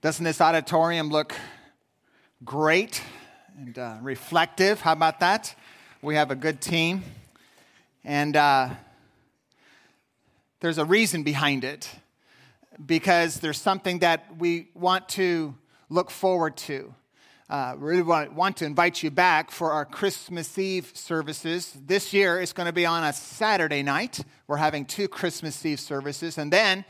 Doesn't this auditorium look great and uh, reflective? How about that? We have a good team. And uh, there's a reason behind it because there's something that we want to look forward to. Uh, really want, want to invite you back for our Christmas Eve services. This year it's going to be on a Saturday night. We're having two Christmas Eve services. And then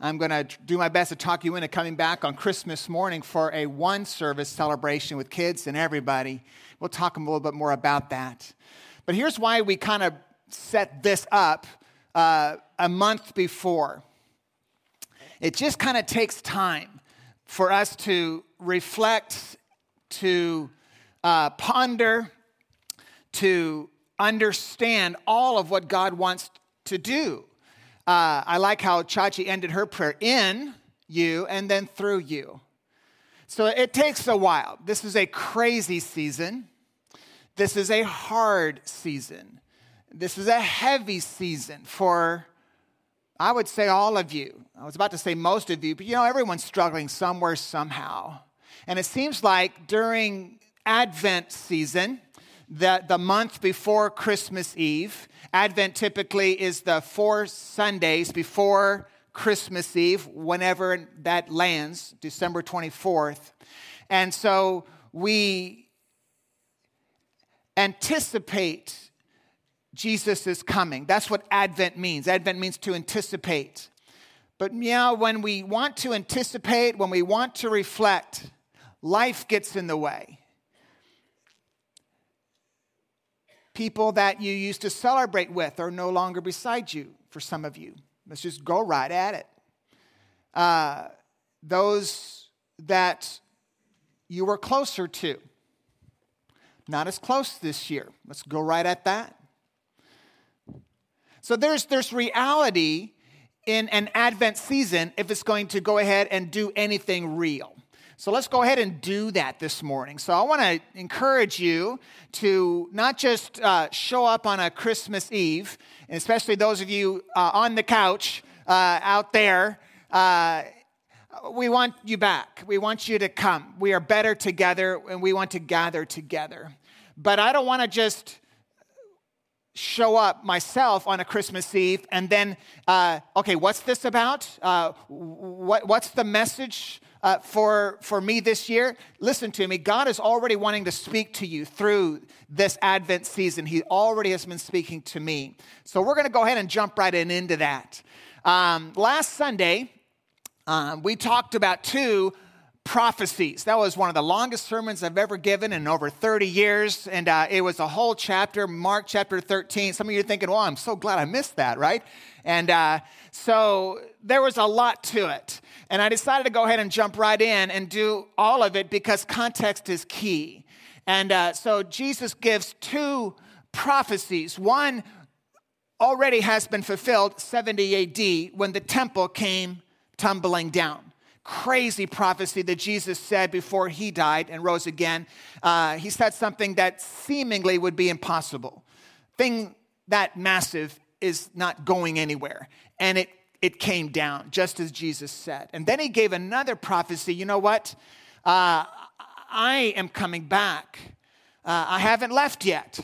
I'm going to do my best to talk you into coming back on Christmas morning for a one service celebration with kids and everybody. We'll talk a little bit more about that. But here's why we kind of set this up uh, a month before. It just kind of takes time for us to reflect, to uh, ponder, to understand all of what God wants to do uh, I like how Chachi ended her prayer in you and then through you. So it takes a while. This is a crazy season. This is a hard season. This is a heavy season for, I would say, all of you. I was about to say most of you, but you know, everyone's struggling somewhere, somehow. And it seems like during Advent season, the, the month before Christmas Eve. Advent typically is the four Sundays before Christmas Eve, whenever that lands, December 24th. And so we anticipate Jesus is coming. That's what Advent means. Advent means to anticipate. But yeah, when we want to anticipate, when we want to reflect, life gets in the way. People that you used to celebrate with are no longer beside you for some of you. Let's just go right at it. Uh, those that you were closer to, not as close this year. Let's go right at that. So there's, there's reality in an Advent season if it's going to go ahead and do anything real. So let's go ahead and do that this morning. So I want to encourage you to not just uh, show up on a Christmas Eve, and especially those of you uh, on the couch uh, out there. Uh, we want you back. We want you to come. We are better together, and we want to gather together. But I don't want to just show up myself on a Christmas Eve and then, uh, okay, what's this about? Uh, what, what's the message? Uh, for, for me this year, listen to me. God is already wanting to speak to you through this Advent season. He already has been speaking to me. So we're going to go ahead and jump right in into that. Um, last Sunday, um, we talked about two prophecies. That was one of the longest sermons I've ever given in over 30 years. And uh, it was a whole chapter, Mark chapter 13. Some of you are thinking, well, I'm so glad I missed that, right? And uh, so there was a lot to it. And I decided to go ahead and jump right in and do all of it because context is key. And uh, so Jesus gives two prophecies. One already has been fulfilled 70 AD when the temple came tumbling down. Crazy prophecy that Jesus said before he died and rose again. Uh, he said something that seemingly would be impossible. Thing that massive is not going anywhere. And it it came down, just as Jesus said. And then he gave another prophecy you know what? Uh, I am coming back. Uh, I haven't left yet,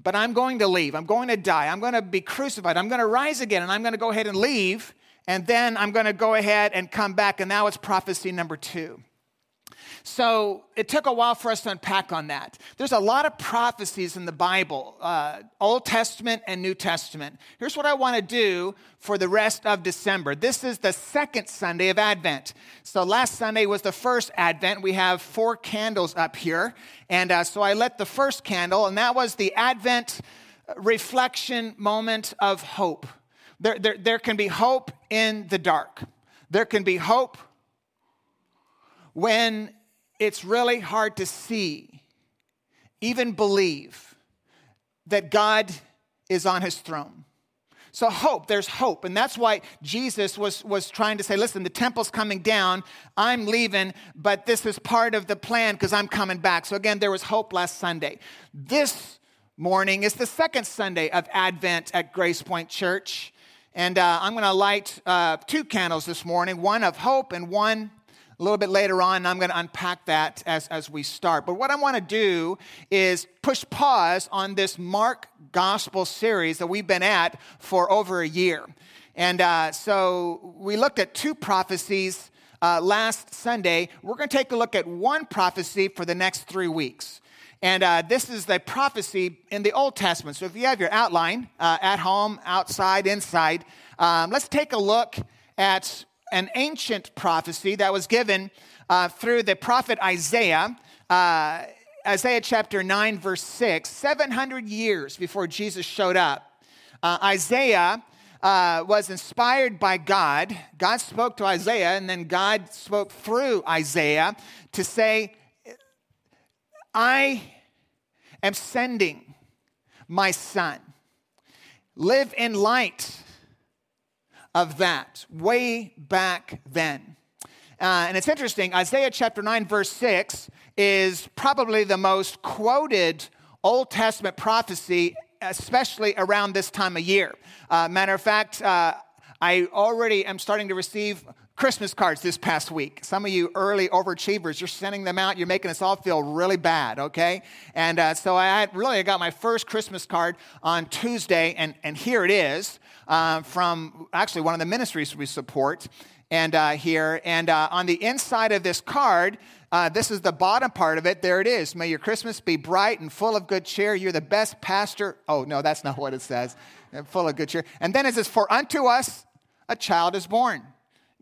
but I'm going to leave. I'm going to die. I'm going to be crucified. I'm going to rise again, and I'm going to go ahead and leave. And then I'm going to go ahead and come back. And now it's prophecy number two. So it took a while for us to unpack on that. There's a lot of prophecies in the Bible, uh, Old Testament and New Testament. Here's what I want to do for the rest of December. This is the second Sunday of Advent. So last Sunday was the first Advent. We have four candles up here. And uh, so I lit the first candle, and that was the Advent reflection moment of hope. There, there, there can be hope in the dark. There can be hope when it's really hard to see, even believe, that God is on his throne. So, hope, there's hope. And that's why Jesus was, was trying to say, listen, the temple's coming down. I'm leaving, but this is part of the plan because I'm coming back. So, again, there was hope last Sunday. This morning is the second Sunday of Advent at Grace Point Church. And uh, I'm going to light uh, two candles this morning one of hope and one a little bit later on, I'm going to unpack that as, as we start. But what I want to do is push pause on this Mark Gospel series that we've been at for over a year. And uh, so we looked at two prophecies uh, last Sunday. We're going to take a look at one prophecy for the next three weeks. And uh, this is the prophecy in the Old Testament. So if you have your outline uh, at home, outside, inside, um, let's take a look at an ancient prophecy that was given uh, through the prophet Isaiah. Uh, Isaiah chapter 9, verse 6, 700 years before Jesus showed up. Uh, Isaiah uh, was inspired by God. God spoke to Isaiah, and then God spoke through Isaiah to say, I am sending my son. Live in light of that way back then. Uh, and it's interesting, Isaiah chapter 9, verse 6 is probably the most quoted Old Testament prophecy, especially around this time of year. Uh, matter of fact, uh, I already am starting to receive Christmas cards this past week. Some of you early overachievers, you're sending them out. You're making us all feel really bad, okay? And uh, so I really I got my first Christmas card on Tuesday, and, and here it is uh, from actually one of the ministries we support and uh, here. And uh, on the inside of this card, uh, this is the bottom part of it. There it is. May your Christmas be bright and full of good cheer. You're the best pastor. Oh, no, that's not what it says. Full of good cheer. And then it says, For unto us a child is born.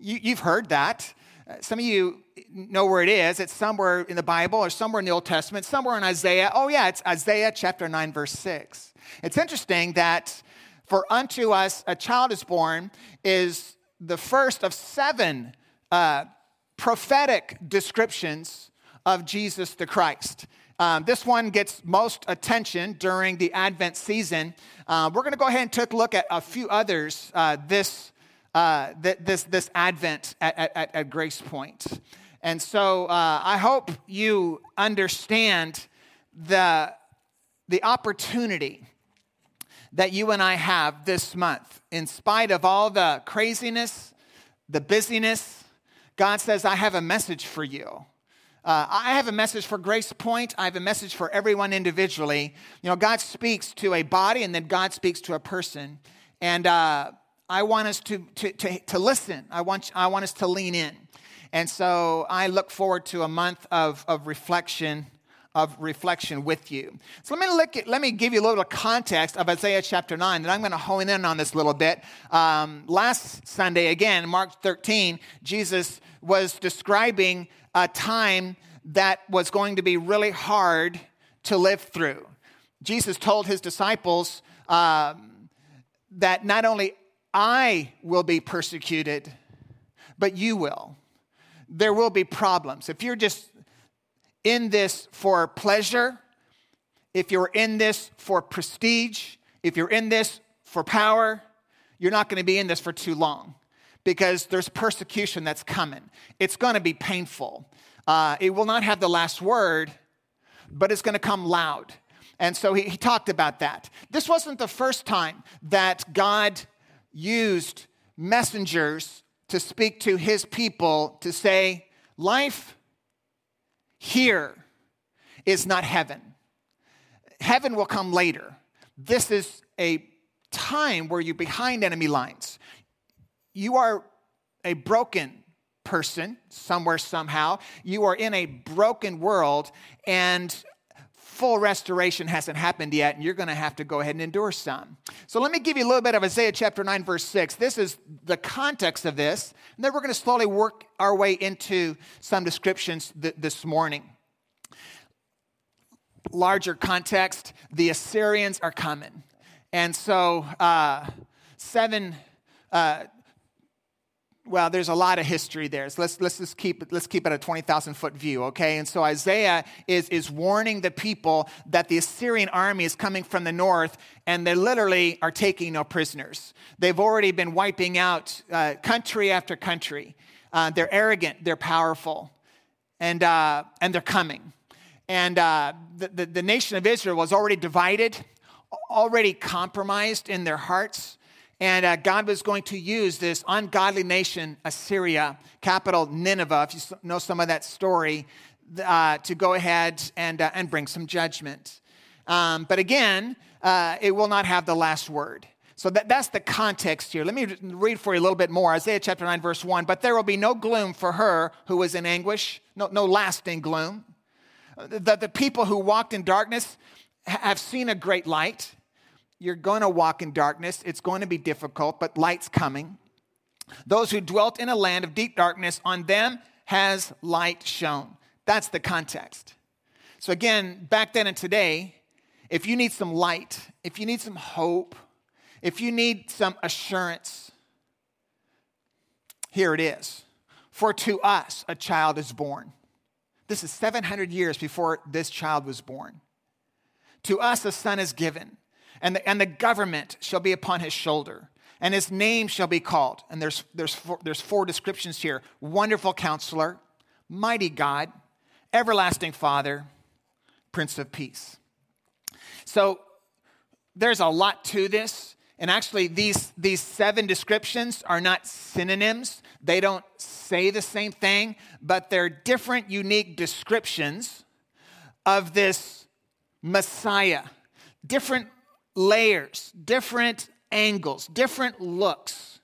You, have heard that. Uh, some of you know where it is. It's somewhere in the Bible or somewhere in the Old Testament, somewhere in Isaiah. Oh, yeah, it's Isaiah chapter 9, verse 6. It's interesting that for unto us a child is born is the first of seven uh, prophetic descriptions of Jesus the Christ. Um, this one gets most attention during the Advent season. Uh, we're going to go ahead and take a look at a few others uh, this, uh, th- this, this Advent at, at, at, Grace Point. And so uh, I hope you understand the, the opportunity that you and I have this month. In spite of all the craziness, the busyness, God says, I have a message for you. Uh, I have a message for Grace Point. I have a message for everyone individually. You know, God speaks to a body and then God speaks to a person. And uh, I want us to, to, to, to listen. I want, I want us to lean in. And so I look forward to a month of, of reflection of reflection with you. So let me look at, let me give you a little context of Isaiah chapter 9, and I'm going to hone in on this a little bit. Um, last Sunday, again, Mark 13, Jesus was describing a time that was going to be really hard to live through. Jesus told his disciples um, that not only I will be persecuted, but you will. There will be problems. If you're just in this for pleasure, if you're in this for prestige, if you're in this for power, you're not going to be in this for too long because there's persecution that's coming. It's going to be painful. Uh, it will not have the last word, but it's going to come loud. And so he, he talked about that. This wasn't the first time that God used messengers to speak to his people to say, Life here is not heaven. Heaven will come later. This is a time where you're behind enemy lines. You are a broken person somewhere, somehow. You are in a broken world, and full restoration hasn't happened yet, and you're going to have to go ahead and endure some. So let me give you a little bit of Isaiah chapter 9, verse 6. This is the context of this, and then we're going to slowly work our way into some descriptions th- this morning. Larger context the Assyrians are coming. And so, uh, seven, uh, well, there's a lot of history there. So let's, let's just keep, let's keep it a 20,000 foot view, okay? And so Isaiah is, is warning the people that the Assyrian army is coming from the north and they literally are taking no prisoners. They've already been wiping out uh, country after country. Uh, they're arrogant, they're powerful, and, uh, and they're coming. And uh, the, the, the nation of Israel was already divided, already compromised in their hearts And uh, God was going to use this ungodly nation, Assyria, capital Nineveh, if you know some of that story, uh, to go ahead and, uh, and bring some judgment. Um, but again, uh, it will not have the last word. So that, that's the context here. Let me read for you a little bit more. Isaiah chapter 9, verse 1. But there will be no gloom for her who is in anguish, no, no lasting gloom. The, the people who walked in darkness have seen a great light. You're going to walk in darkness. It's going to be difficult, but light's coming. Those who dwelt in a land of deep darkness, on them has light shone. That's the context. So, again, back then and today, if you need some light, if you need some hope, if you need some assurance, here it is. For to us a child is born. This is 700 years before this child was born. To us a son is given, and the, and the government shall be upon his shoulder, and his name shall be called. And there's, there's, four, there's four descriptions here Wonderful counselor, mighty God, everlasting Father, Prince of Peace. So there's a lot to this. And actually, these, these seven descriptions are not synonyms. They don't say the same thing, but they're different, unique descriptions of this Messiah. Different layers, different angles, different looks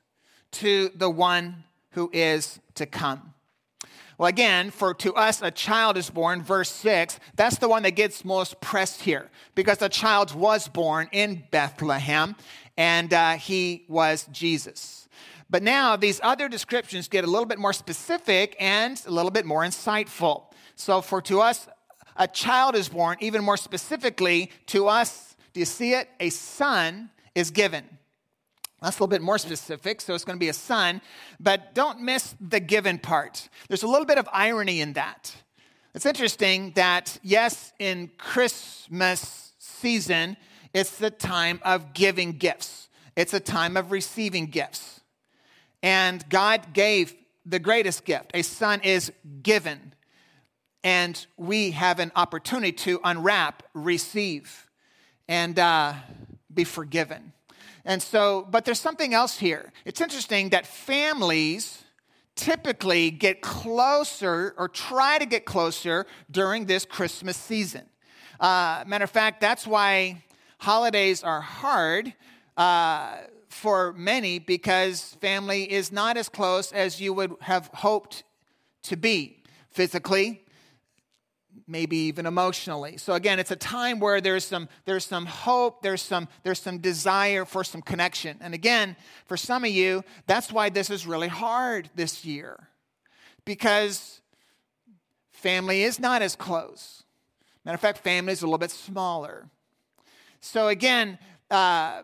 to the one who is to come. Well, again, for to us a child is born, verse 6, that's the one that gets most pressed here because a child was born in Bethlehem and uh, he was Jesus. But now these other descriptions get a little bit more specific and a little bit more insightful. So, for to us a child is born, even more specifically, to us, do you see it? A son is given. That's a little bit more specific, so it's going to be a son, but don't miss the given part. There's a little bit of irony in that. It's interesting that, yes, in Christmas season, it's the time of giving gifts, it's a time of receiving gifts. And God gave the greatest gift. A son is given, and we have an opportunity to unwrap, receive, and uh, be forgiven. And so, but there's something else here. It's interesting that families typically get closer or try to get closer during this Christmas season. Uh, matter of fact, that's why holidays are hard uh, for many because family is not as close as you would have hoped to be physically, maybe even emotionally. So again, it's a time where there's some there's some hope, there's some there's some desire for some connection. And again, for some of you, that's why this is really hard this year. Because family is not as close. Matter of fact, family is a little bit smaller. So again, uh,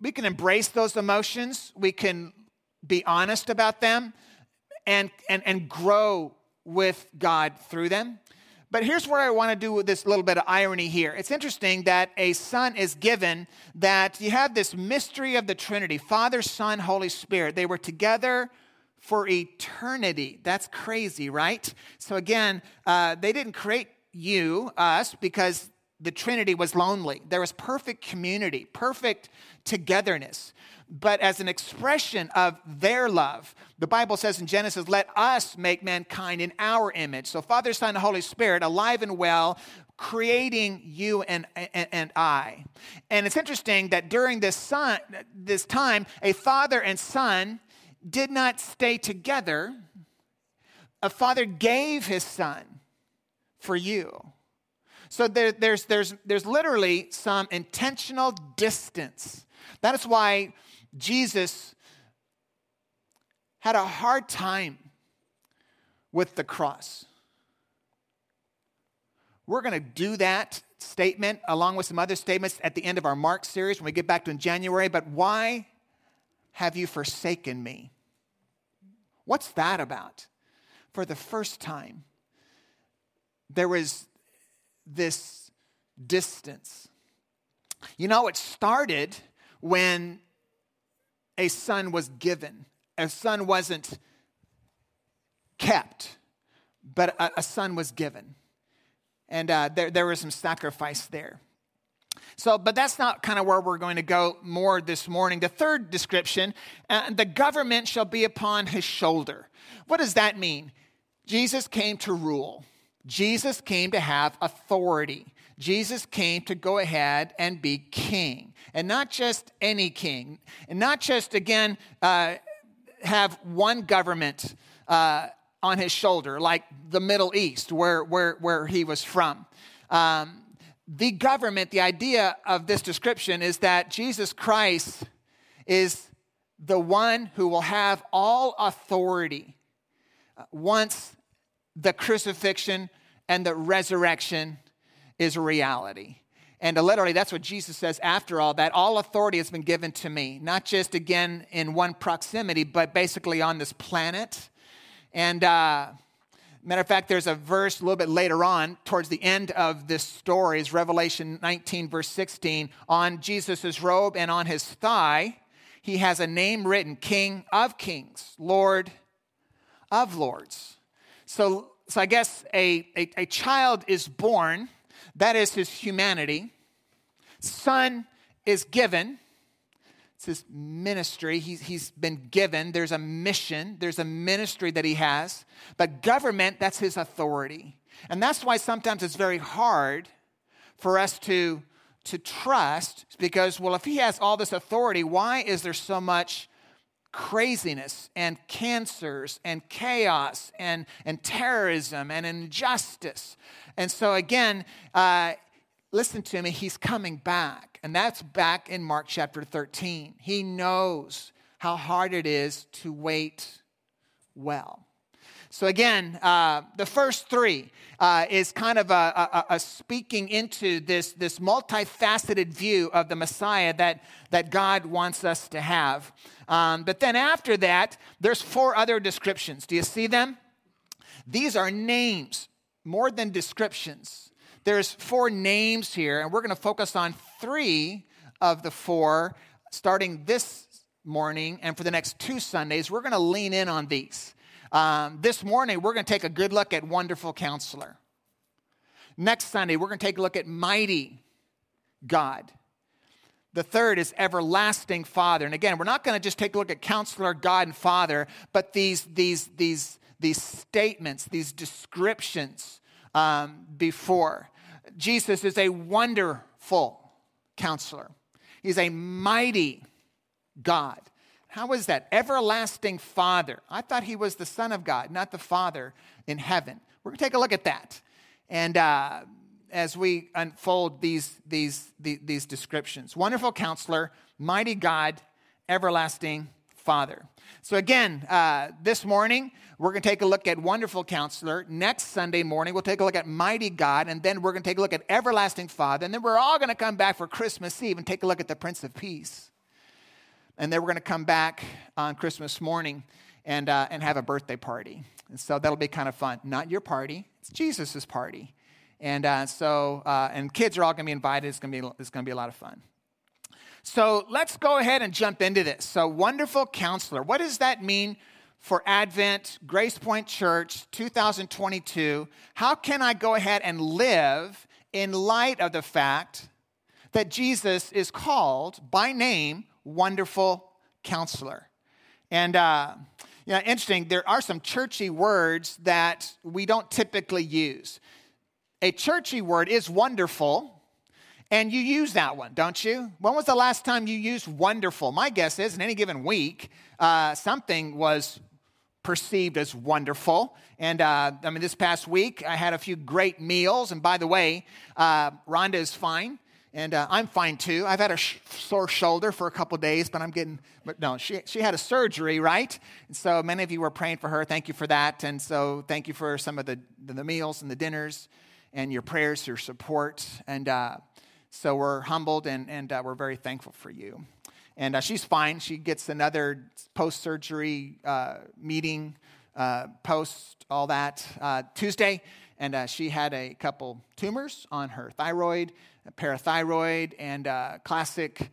we can embrace those emotions. We can be honest about them and, and, and grow with God through them. But here's where I want to do with this little bit of irony here. It's interesting that a son is given, that you have this mystery of the Trinity Father, Son, Holy Spirit. They were together for eternity. That's crazy, right? So again, uh, they didn't create you, us, because the Trinity was lonely. There was perfect community, perfect togetherness but as an expression of their love. The Bible says in Genesis, let us make mankind in our image. So, Father, Son, and Holy Spirit, alive and well, creating you and, and, and, I. And it's interesting that during this, son, this time, a father and son did not stay together. A father gave his son for you. So there, there's, there's, there's literally some intentional distance. That is why Jesus had a hard time with the cross. We're going to do that statement along with some other statements at the end of our Mark series when we get back to in January. But why have you forsaken me? What's that about? For the first time, there was this distance. You know, it started when a son was given. A son wasn't kept, but a, a son was given. And uh, there, there was some sacrifice there. So, but that's not kind of where we're going to go more this morning. The third description, uh, the government shall be upon his shoulder. What does that mean? Jesus came to rule. Jesus came to have authority. Jesus came to go ahead and be king. And not just any king. And not just, again, uh, have one government uh, on his shoulder, like the Middle East, where, where, where he was from. Um, the government, the idea of this description is that Jesus Christ is the one who will have all authority uh, once the crucifixion and the resurrection is a reality. And literally, that's what Jesus says after all that all authority has been given to me, not just again in one proximity, but basically on this planet. And uh, matter of fact, there's a verse a little bit later on, towards the end of this story, is Revelation 19, verse 16. On Jesus' robe and on his thigh, he has a name written King of Kings, Lord of Lords. So, so I guess a, a, a child is born, that is his humanity son is given. It's his ministry. He's, he's been given. There's a mission, there's a ministry that he has. But government, that's his authority. And that's why sometimes it's very hard for us to, to trust because, well, if he has all this authority, why is there so much craziness and cancers and chaos and, and terrorism and injustice? And so, again, uh, listen to me, he's coming back. And that's back in Mark chapter 13. He knows how hard it is to wait well. So, again, uh, the first three uh, is kind of a, a, a, speaking into this, this multifaceted view of the Messiah that, that God wants us to have. Um, but then after that, there's four other descriptions. Do you see them? These are names more than descriptions. There's four names here, and we're going to focus on three of the four starting this morning and for the next two Sundays. We're going to lean in on these. Um, this morning, we're going to take a good look at Wonderful Counselor. Next Sunday, we're going to take a look at Mighty God. The third is Everlasting Father. And again, we're not going to just take a look at Counselor, God, and Father, but these, these, these, these statements, these descriptions um, before. Jesus is a wonderful counselor. He's a mighty God. How is that? Everlasting Father. I thought he was the Son of God, not the Father in heaven. We're going to take a look at that. And uh, as we unfold these, these, these, these descriptions wonderful counselor, mighty God, everlasting Father. So, again, uh, this morning, we're going to take a look at Wonderful Counselor. Next Sunday morning, we'll take a look at Mighty God. And then we're going to take a look at Everlasting Father. And then we're all going to come back for Christmas Eve and take a look at the Prince of Peace. And then we're going to come back on Christmas morning and, uh, and have a birthday party. And so that'll be kind of fun. Not your party, it's Jesus' party. And uh, so, uh, and kids are all going to be invited. It's going to be, it's going to be a lot of fun. So let's go ahead and jump into this. So, wonderful counselor. What does that mean for Advent, Grace Point Church 2022? How can I go ahead and live in light of the fact that Jesus is called by name Wonderful Counselor? And, uh, you know, interesting, there are some churchy words that we don't typically use. A churchy word is wonderful, and you use that one, don't you? When was the last time you used wonderful? My guess is in any given week, uh, something was perceived as wonderful. And uh, I mean, this past week, I had a few great meals. And by the way, uh, Rhonda is fine. And uh, I'm fine too. I've had a sh- sore shoulder for a couple days, but I'm getting, but no, she, she had a surgery, right? And so many of you were praying for her. Thank you for that. And so thank you for some of the, the meals and the dinners and your prayers, your support. And, uh, so we're humbled and, and uh, we're very thankful for you. And uh, she's fine. She gets another post surgery uh, meeting, uh, post all that Tuesday. And she had a couple tumors on her thyroid, parathyroid, and classic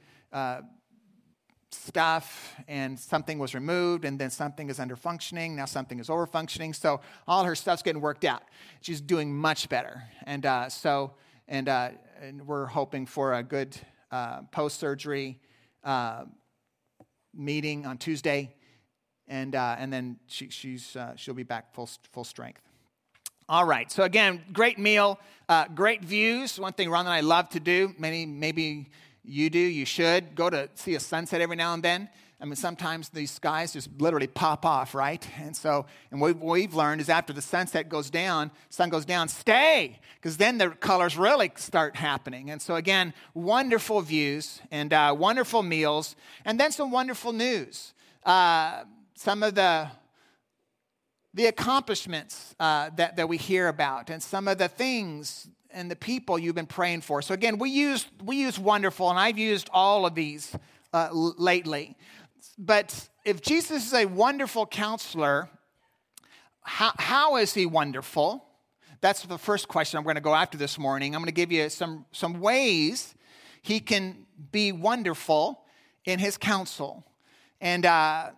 stuff and something was removed and then something is under functioning now something is over functioning so all her stuff's getting worked out she's doing much better and uh, so and, uh, and we're hoping for a good uh, post surgery uh, meeting on Tuesday. And, uh, and then she, she's, uh, she'll be back full, full strength. All right. So again, great meal, uh, great views. One thing Ron and I love to do. Many, maybe you do. You should go to see a sunset every now and then. I mean, sometimes these skies just literally pop off, right? And so, and what we've learned is after the sunset goes down, sun goes down, stay, because then the colors really start happening. And so, again, wonderful views and uh, wonderful meals, and then some wonderful news. Uh, some of the the accomplishments uh, that, that we hear about and some of the things and the people you've been praying for. So again, we use we use wonderful, and I've used all of these uh, lately. But if Jesus is a wonderful counselor, how, how is he wonderful? That's the first question I'm going to go after this morning. I'm going to give you some, some ways he can be wonderful in his counsel. And uh,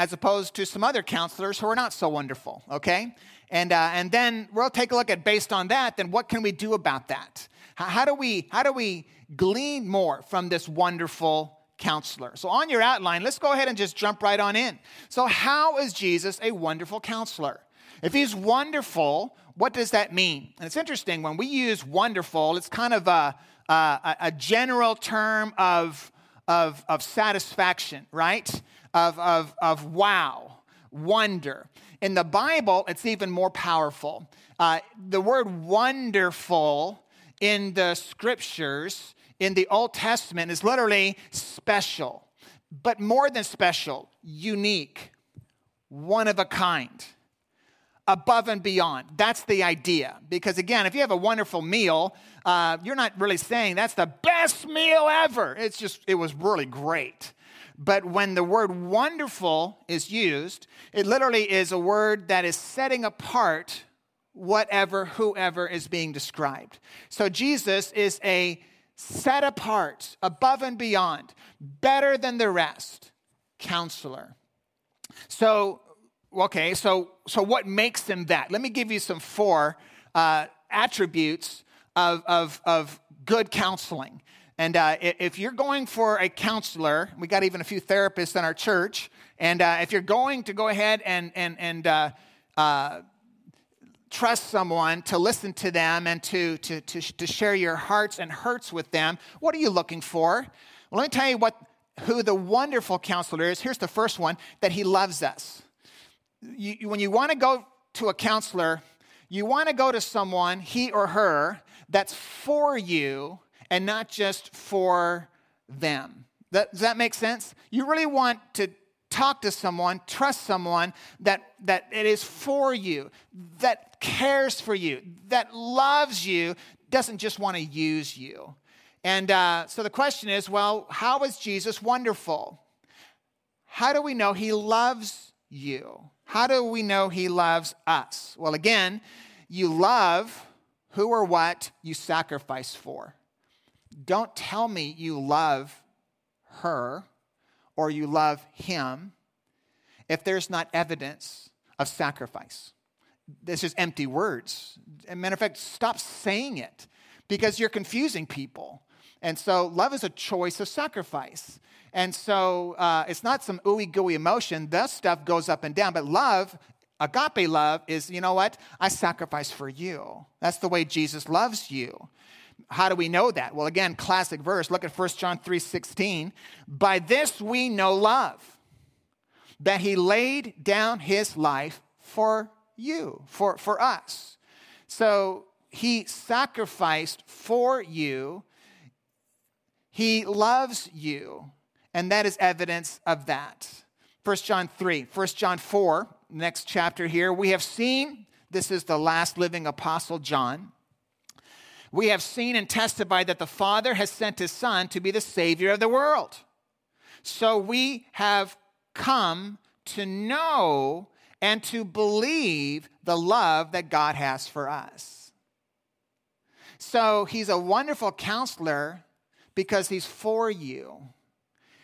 as opposed to some other counselors who are not so wonderful, okay? And, uh, and then we'll take a look at, based on that, then what can we do about that? How, how, do, we, how do we glean more from this wonderful counselor. So, on your outline, let's go ahead and just jump right on in. So, how is Jesus a wonderful counselor? If he's wonderful, what does that mean? And it's interesting, when we use wonderful, it's kind of a, a, a general term of, of, of satisfaction, right? Of, of, of wow, wonder. In the Bible, it's even more powerful. Uh, the word wonderful in the scriptures in the Old Testament is literally special, but more than special, unique, one of a kind, above and beyond. That's the idea. Because again, if you have a wonderful meal, uh, you're not really saying that's the best meal ever. It's just, it was really great. But when the word wonderful is used, it literally is a word that is setting apart whatever, whoever is being described. So Jesus is a set apart, above and beyond, better than the rest, counselor. So, okay, so, so what makes him that? Let me give you some four uh, attributes of, of, of good counseling. And uh, if you're going for a counselor, we got even a few therapists in our church, and uh, if you're going to go ahead and, and, and uh, uh trust someone to listen to them and to, to, to, to share your hearts and hurts with them, what are you looking for? Well, let me tell you what, who the wonderful counselor is. Here's the first one that he loves us. You, when you want to go to a counselor, you want to go to someone, he or her, that's for you and not just for them. That, does that make sense? You really want to talk to someone, trust someone that, that it is for you, that cares for you, that loves you, doesn't just want to use you. And uh, so the question is well, how is Jesus wonderful? How do we know he loves you? How do we know he loves us? Well, again, you love who or what you sacrifice for. Don't tell me you love her or you love him if there's not evidence of sacrifice. This is empty words. As a matter of fact, stop saying it because you're confusing people. And so, love is a choice of sacrifice. And so, uh, it's not some ooey gooey emotion. That stuff goes up and down. But love, agape love, is you know what? I sacrifice for you. That's the way Jesus loves you. How do we know that? Well, again, classic verse. Look at 1 John 3:16. By this we know love, that he laid down his life for you, for, for us. So he sacrificed for you. He loves you, and that is evidence of that. 1 John 3, 1 John 4, next chapter here. We have seen, this is the last living apostle John. We have seen and testified that the Father has sent his Son to be the Savior of the world. So we have come to know and to believe the love that God has for us. So he's a wonderful counselor because he's for you.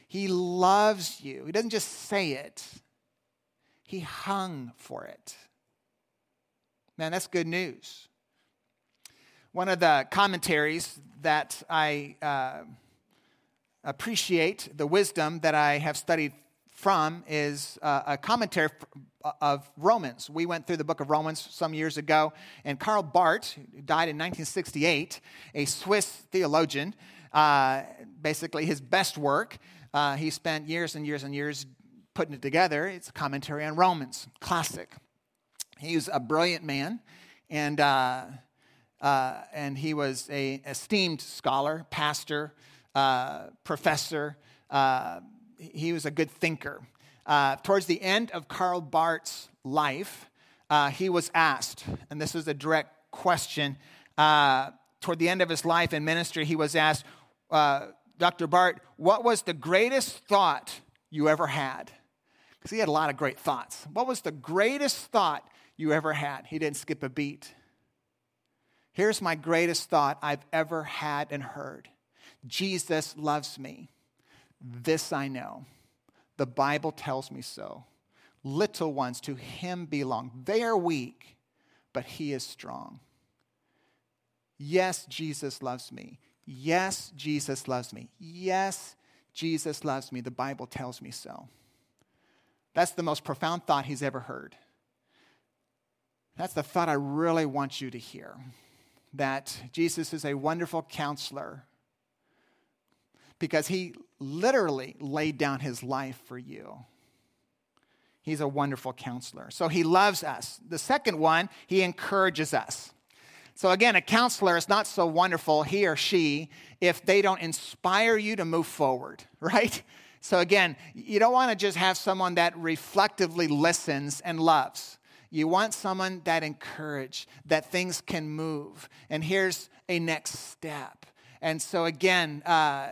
He loves you. He doesn't just say it, he hung for it. Man, that's good news. One of the commentaries that I uh, appreciate, the wisdom that I have studied from, is uh, a commentary uh, of Romans. We went through the book of Romans some years ago, and Karl Barth, died in 1968, a Swiss theologian, uh, basically his best work, uh, he spent years and years and years putting it together. It's a commentary on Romans, classic. He was a brilliant man, and uh, and he was a esteemed scholar, pastor, uh, professor. Uh, he was a good thinker. Uh, towards the end of Karl Barth's life, uh, he was asked, and this is a direct question. Uh, toward the end of his life in ministry, he was asked, Dr. Barth, what was the greatest thought you ever had? Because he had a lot of great thoughts. What was the greatest thought you ever had? He didn't skip a beat. Here's my greatest thought I've ever had and heard Jesus loves me. This I know. The Bible tells me so. Little ones to him belong. They are weak, but he is strong. Yes, Jesus loves me. Yes, Jesus loves me. Yes, Jesus loves me. The Bible tells me so. That's the most profound thought he's ever heard. That's the thought I really want you to hear that Jesus is a wonderful counselor because he literally laid down his life for you. He's a wonderful counselor. So he loves us. The second one, he encourages us. So again, a counselor is not so wonderful, he or she, if they don't inspire you to move forward, right? So again, you don't want to just have someone that reflectively listens and loves. You want someone that encourage, that things can move. And here's a next step. And so, again, uh,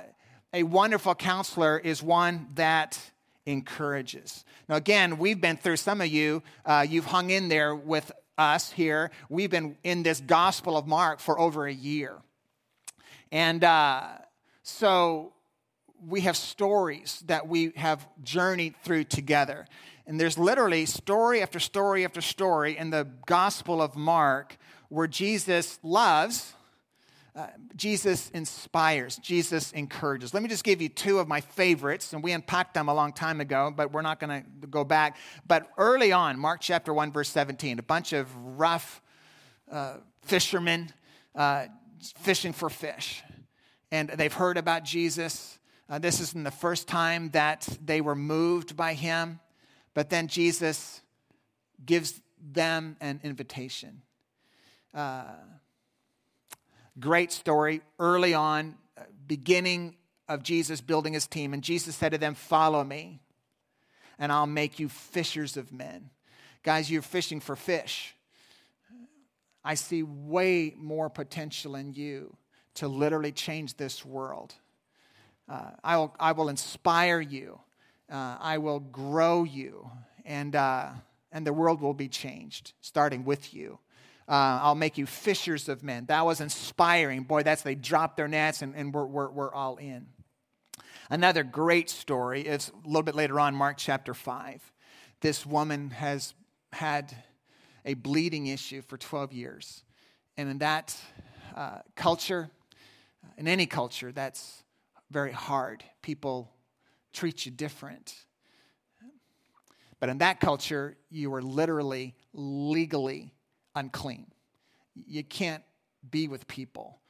a wonderful counselor is one that encourages. Now, again, we've been through, some of you, uh, you've hung in there with us here. We've been in this Gospel of Mark for over a year. And uh, so we have stories that we have journeyed through together. And there's literally story after story after story in the Gospel of Mark where Jesus loves, uh, Jesus inspires, Jesus encourages. Let me just give you two of my favorites, and we unpacked them a long time ago, but we're not going to go back. But early on, Mark chapter 1, verse 17, a bunch of rough uh, fishermen uh, fishing for fish. And they've heard about Jesus. Uh, this isn't the first time that they were moved by him. But then Jesus gives them an invitation. Uh, great story early on, beginning of Jesus building his team. And Jesus said to them, Follow me, and I'll make you fishers of men. Guys, you're fishing for fish. I see way more potential in you to literally change this world. Uh, I, will, I will inspire you uh, I will grow you, and, uh, and the world will be changed, starting with you. Uh, I'll make you fishers of men. That was inspiring. Boy, that's they dropped their nets and, and we're, we're, we're all in. Another great story is a little bit later on, Mark chapter 5. This woman has had a bleeding issue for 12 years. And in that uh, culture, in any culture, that's very hard. People treat you different. But in that culture, you were literally, legally unclean. You can't be with people.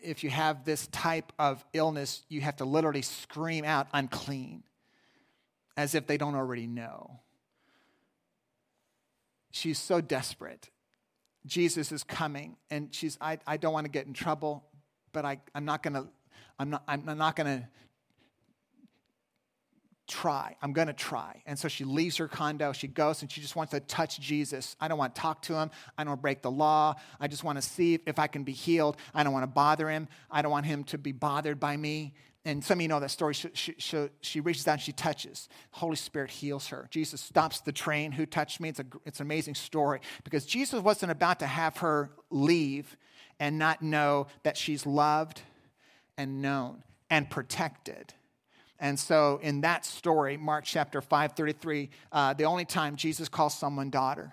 If you have this type of illness, you have to literally scream out unclean as if they don't already know. She's so desperate. Jesus is coming, and she's, I, I don't want to get in trouble, but I, I'm not going to I'm not, I'm not going to try. I'm going to try. And so she leaves her condo. She goes and she just wants to touch Jesus. I don't want to talk to him. I don't want to break the law. I just want to see if I can be healed. I don't want to bother him. I don't want him to be bothered by me. And some of you know that story. She, she, she, she reaches out and she touches. Holy Spirit heals her. Jesus stops the train. Who touched me? It's, a, it's an amazing story because Jesus wasn't about to have her leave and not know that she's loved and known and protected and so in that story, Mark chapter 5, 33, uh, the only time Jesus calls someone daughter.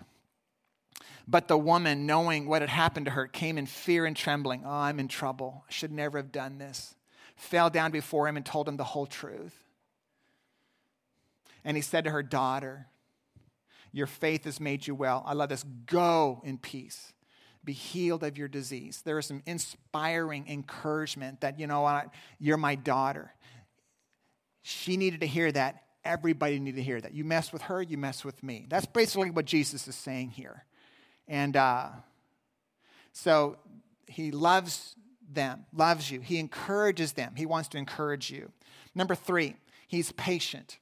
But the woman, knowing what had happened to her, came in fear and trembling. Oh, I'm in trouble. I should never have done this. Fell down before him and told him the whole truth. And he said to her, Daughter, your faith has made you well. I love this. Go in peace. Be healed of your disease. There is some inspiring encouragement that, you know what, you're my daughter. She needed to hear that. Everybody needed to hear that. You mess with her, you mess with me. That's basically what Jesus is saying here. And uh, so he loves them, loves you. He encourages them. He wants to encourage you. Number three, he's patient.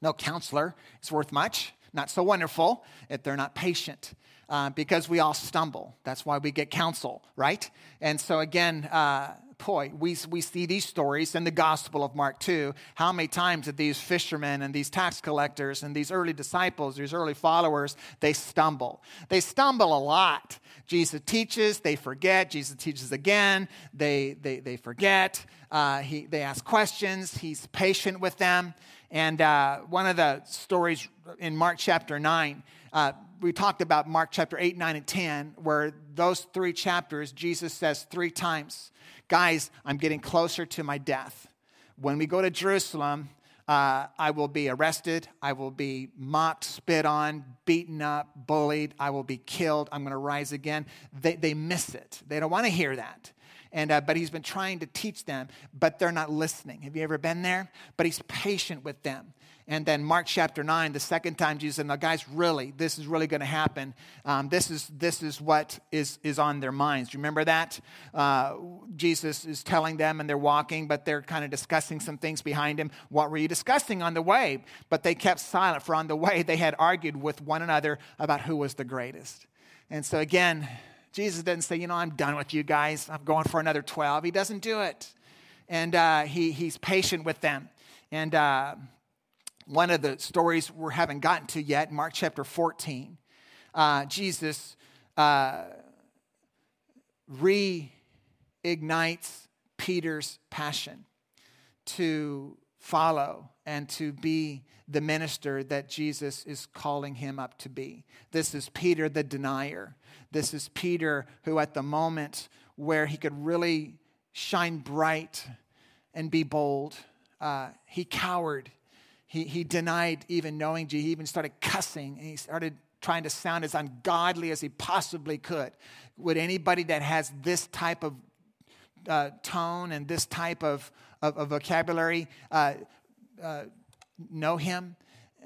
No counselor is worth much. Not so wonderful if they're not patient. Uh, because we all stumble. That's why we get counsel, right? And so, again, uh, boy, we, we see these stories in the Gospel of Mark too. How many times did these fishermen and these tax collectors and these early disciples, these early followers, they stumble? They stumble a lot. Jesus teaches, they forget. Jesus teaches again, they, they, they forget. Uh, he, they ask questions, he's patient with them. And uh, one of the stories in Mark chapter 9, uh, we talked about Mark chapter 8, 9, and 10, where those three chapters, Jesus says three times, Guys, I'm getting closer to my death. When we go to Jerusalem, uh, I will be arrested. I will be mocked, spit on, beaten up, bullied. I will be killed. I'm going to rise again. They, they miss it. They don't want to hear that. And, uh, but he's been trying to teach them, but they're not listening. Have you ever been there? But he's patient with them. And then Mark chapter 9, the second time Jesus said, Now, guys, really, this is really going to happen. Um, this, is, this is what is, is on their minds. Do you remember that? Uh, Jesus is telling them and they're walking, but they're kind of discussing some things behind him. What were you discussing on the way? But they kept silent, for on the way they had argued with one another about who was the greatest. And so, again, Jesus doesn't say, You know, I'm done with you guys. I'm going for another 12. He doesn't do it. And uh, he, he's patient with them. And uh, one of the stories we haven't gotten to yet, Mark chapter 14, uh, Jesus uh, reignites Peter's passion to follow and to be the minister that Jesus is calling him up to be. This is Peter the denier. This is Peter who, at the moment where he could really shine bright and be bold, uh, he cowered he, he denied even knowing Jesus. He even started cussing and he started trying to sound as ungodly as he possibly could. Would anybody that has this type of uh, tone and this type of, of, of vocabulary uh, uh, know him?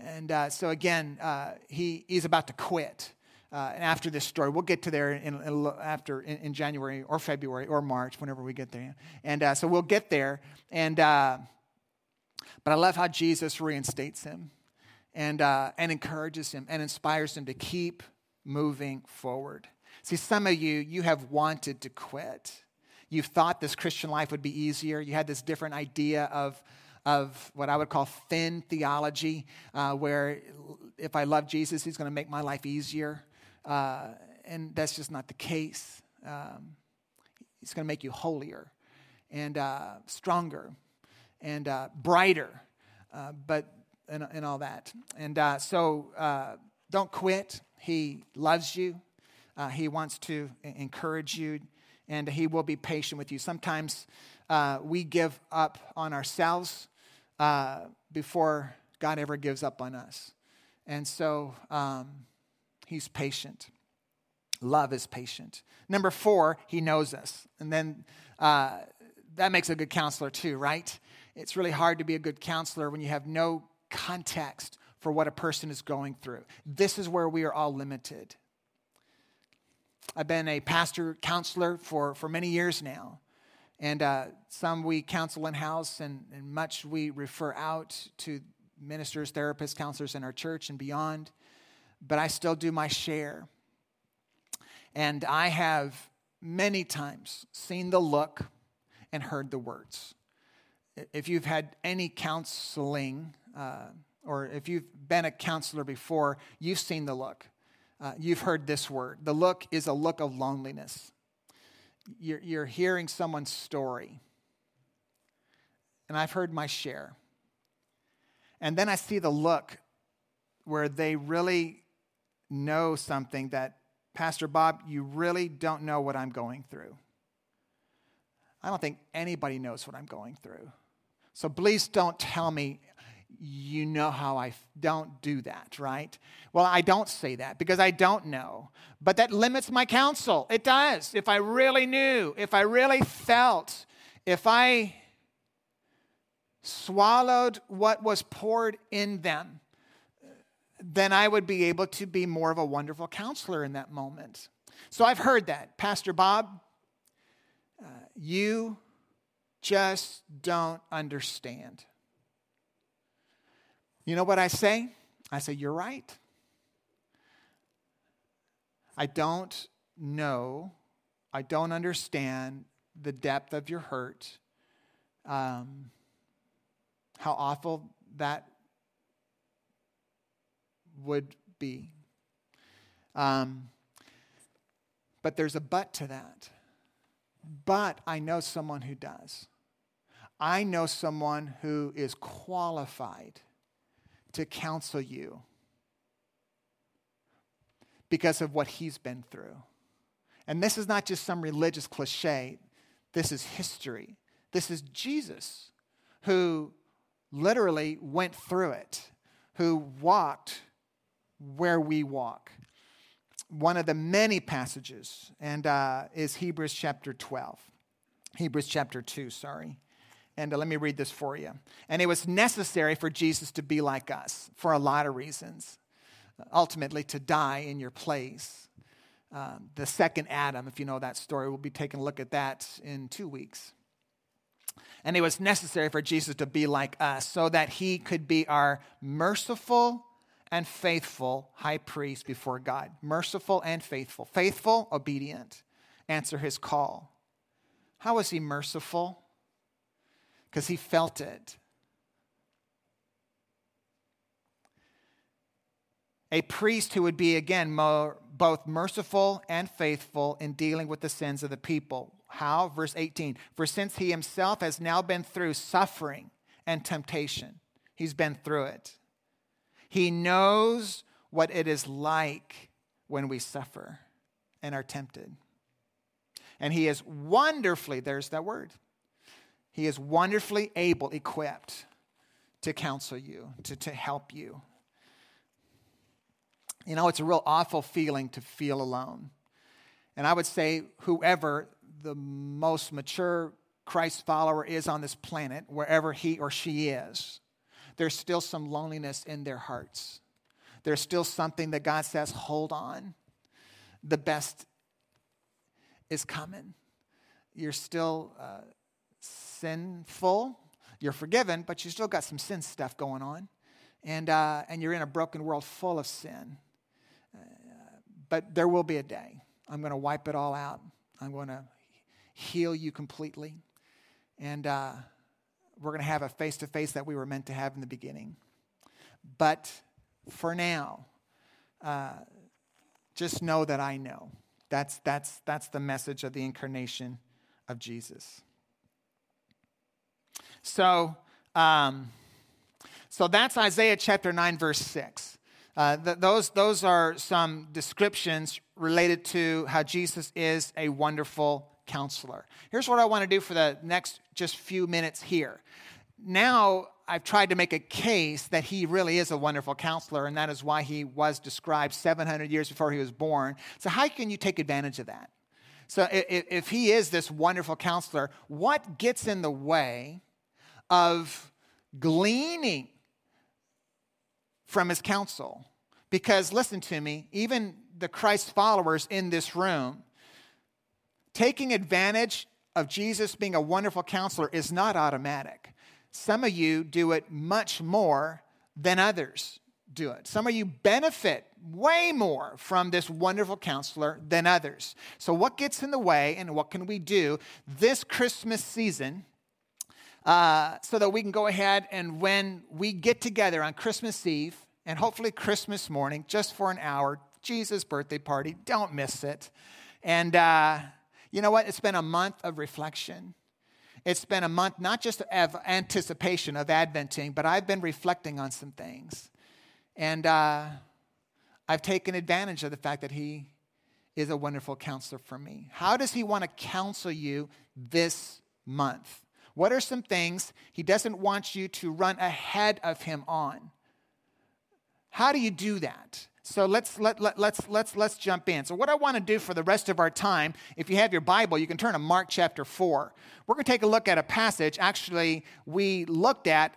And uh, so, again, uh, he, he's about to quit. Uh, and after this story, we'll get to there in, in after in, in, January or February or March, whenever we get there. And so we'll get there. And but I love how Jesus reinstates him and, uh, and encourages him and inspires him to keep moving forward. See, some of you, you have wanted to quit. You've thought this Christian life would be easier. You had this different idea of, of what I would call thin theology, uh, where if I love Jesus, he's going to make my life easier. Uh, and that's just not the case. Um, he's going to make you holier and uh, stronger and uh, brighter, uh, but and, and, all that. And uh, so uh, don't quit. He loves you. Uh, he wants to encourage you, and he will be patient with you. Sometimes uh, we give up on ourselves before God ever gives up on us. And so um, he's patient. Love is patient. Number four, he knows us. And then that makes a good counselor too, right? It's really hard to be a good counselor when you have no context for what a person is going through. This is where we are all limited. I've been a pastor counselor for, for many years now. And uh, some we counsel in house, and, and much we refer out to ministers, therapists, counselors in our church and beyond. But I still do my share. And I have many times seen the look and heard the words if you've had any counseling, uh, or if you've been a counselor before, you've seen the look. Uh, you've heard this word. The look is a look of loneliness. You're, you're hearing someone's story. And I've heard my share. And then I see the look where they really know something that Pastor Bob, you really don't know what I'm going through. I don't think anybody knows what I'm going through. So please don't tell me you know how I f- don't do that, right? Well, I don't say that because I don't know. But that limits my counsel. It does. If I really knew, if I really felt, if I swallowed what was poured in them, then I would be able to be more of a wonderful counselor in that moment. So I've heard that. Pastor Bob, uh, you just don't understand. You know what I say? I say, You're right. I don't know, I don't understand the depth of your hurt, um, how awful that would be. Um, but there's a but to that. But I know someone who does. I know someone who is qualified to counsel you because of what he's been through. And this is not just some religious cliche, this is history. This is Jesus who literally went through it, who walked where we walk. One of the many passages, and uh, is Hebrews chapter 12. Hebrews chapter 2, sorry. And uh, let me read this for you. And it was necessary for Jesus to be like us for a lot of reasons. Ultimately, to die in your place. Um, the second Adam, if you know that story, we'll be taking a look at that in two weeks. And it was necessary for Jesus to be like us so that he could be our merciful and faithful high priest before God. Merciful and faithful. Faithful, obedient, answer his call. How was he merciful? Because he felt it. A priest who would be, again, more, both merciful and faithful in dealing with the sins of the people. How? Verse 18 For since he himself has now been through suffering and temptation, he's been through it. He knows what it is like when we suffer and are tempted. And he is wonderfully, there's that word, he is wonderfully able, equipped to counsel you, to, to help you. You know, it's a real awful feeling to feel alone. And I would say, whoever the most mature Christ follower is on this planet, wherever he or she is, there's still some loneliness in their hearts. There's still something that God says, hold on. The best is coming. You're still uh, sinful. You're forgiven, but you still got some sin stuff going on. And, uh, and you're in a broken world full of sin. Uh, but there will be a day. I'm going to wipe it all out. I'm going to heal you completely. And uh, we're going to have a face to face that we were meant to have in the beginning. But for now, uh, just know that I know. That's, that's, that's the message of the incarnation of Jesus. So, um, so that's Isaiah chapter 9, verse 6. Uh, th- those, those are some descriptions related to how Jesus is a wonderful counselor. Here's what I want to do for the next just few minutes here. Now, I've tried to make a case that he really is a wonderful counselor, and that is why he was described 700 years before he was born. So, how can you take advantage of that? So, if, if he is this wonderful counselor, what gets in the way of gleaning from his counsel. Because listen to me, even the Christ followers in this room, taking advantage of Jesus being a wonderful counselor is not automatic. Some of you do it much more than others do it. Some of you benefit way more from this wonderful counselor than others. So, what gets in the way and what can we do this Christmas season uh, so that we can go ahead and when we get together on Christmas Eve and hopefully Christmas morning, just for an hour, Jesus' birthday party, don't miss it. And uh, you know what? It's been a month of reflection. It's been a month not just of anticipation of Adventing, but I've been reflecting on some things. And uh, I've taken advantage of the fact that He is a wonderful counselor for me? How does he want to counsel you this month? What are some things he doesn't want you to run ahead of him on? How do you do that? So let's let, let, let's let's let's jump in. So what I want to do for the rest of our time, if you have your Bible, you can turn to Mark chapter 4. We're going to take a look at a passage actually we looked at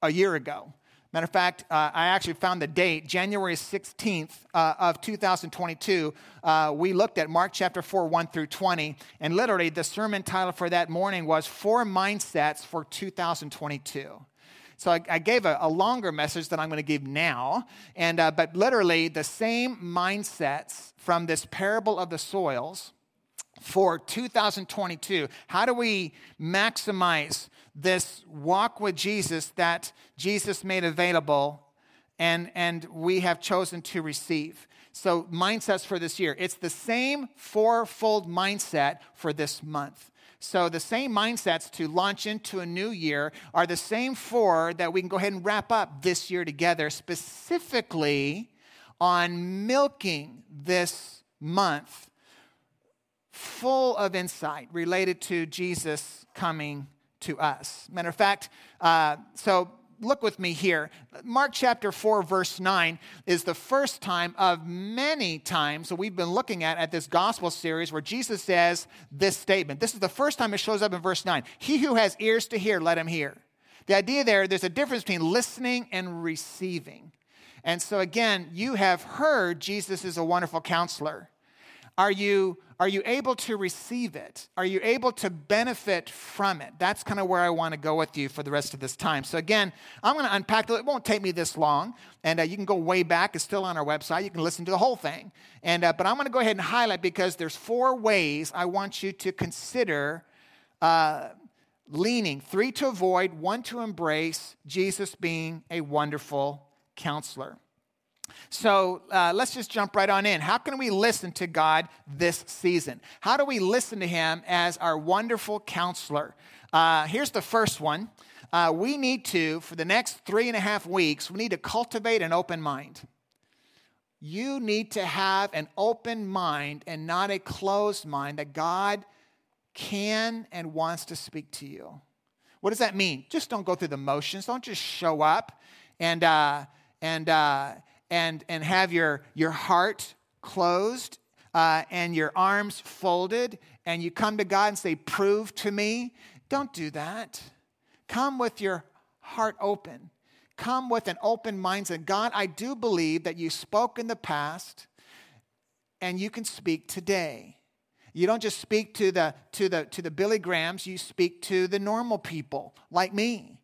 a year ago. Matter of fact, uh, I actually found the date, January 16th uh, of 2022. Uh, we looked at Mark chapter 4, 1 through 20. And literally, the sermon title for that morning was Four Mindsets for 2022. So I, I gave a, a, longer message than I'm going to give now. And, uh, but literally, the same mindsets from this parable of the soils for 2022. How do we maximize this walk with Jesus that Jesus made available and, and we have chosen to receive. So, mindsets for this year. It's the same fourfold mindset for this month. So, the same mindsets to launch into a new year are the same four that we can go ahead and wrap up this year together, specifically on milking this month full of insight related to Jesus coming to us. Matter of fact, uh, so look with me here. Mark chapter 4, verse 9 is the first time of many times that we've been looking at at this gospel series where Jesus says this statement. This is the first time it shows up in verse 9. He who has ears to hear, let him hear. The idea there, there's a difference between listening and receiving. And so, again, you have heard Jesus is a wonderful counselor. Are you, are you able to receive it? Are you able to benefit from it? That's kind of where I want to go with you for the rest of this time. So, again, I'm going to unpack it. It won't take me this long. And uh, you can go way back. It's still on our website. You can listen to the whole thing. And, uh, but I'm going to go ahead and highlight because there's four ways I want you to consider uh, leaning three to avoid, one to embrace Jesus being a wonderful counselor. So uh, let's just jump right on in. How can we listen to God this season? How do we listen to Him as our wonderful counselor? Uh, here's the first one. Uh, we need to, for the next three and a half weeks, we need to cultivate an open mind. You need to have an open mind and not a closed mind that God can and wants to speak to you. What does that mean? Just don't go through the motions. Don't just show up and uh, and uh, and, and have your, your heart closed uh, and your arms folded, and you come to God and say, Prove to me. Don't do that. Come with your heart open. Come with an open mindset. God, I do believe that you spoke in the past and you can speak today. You don't just speak to the, to the, to the Billy Grahams, you speak to the normal people like me.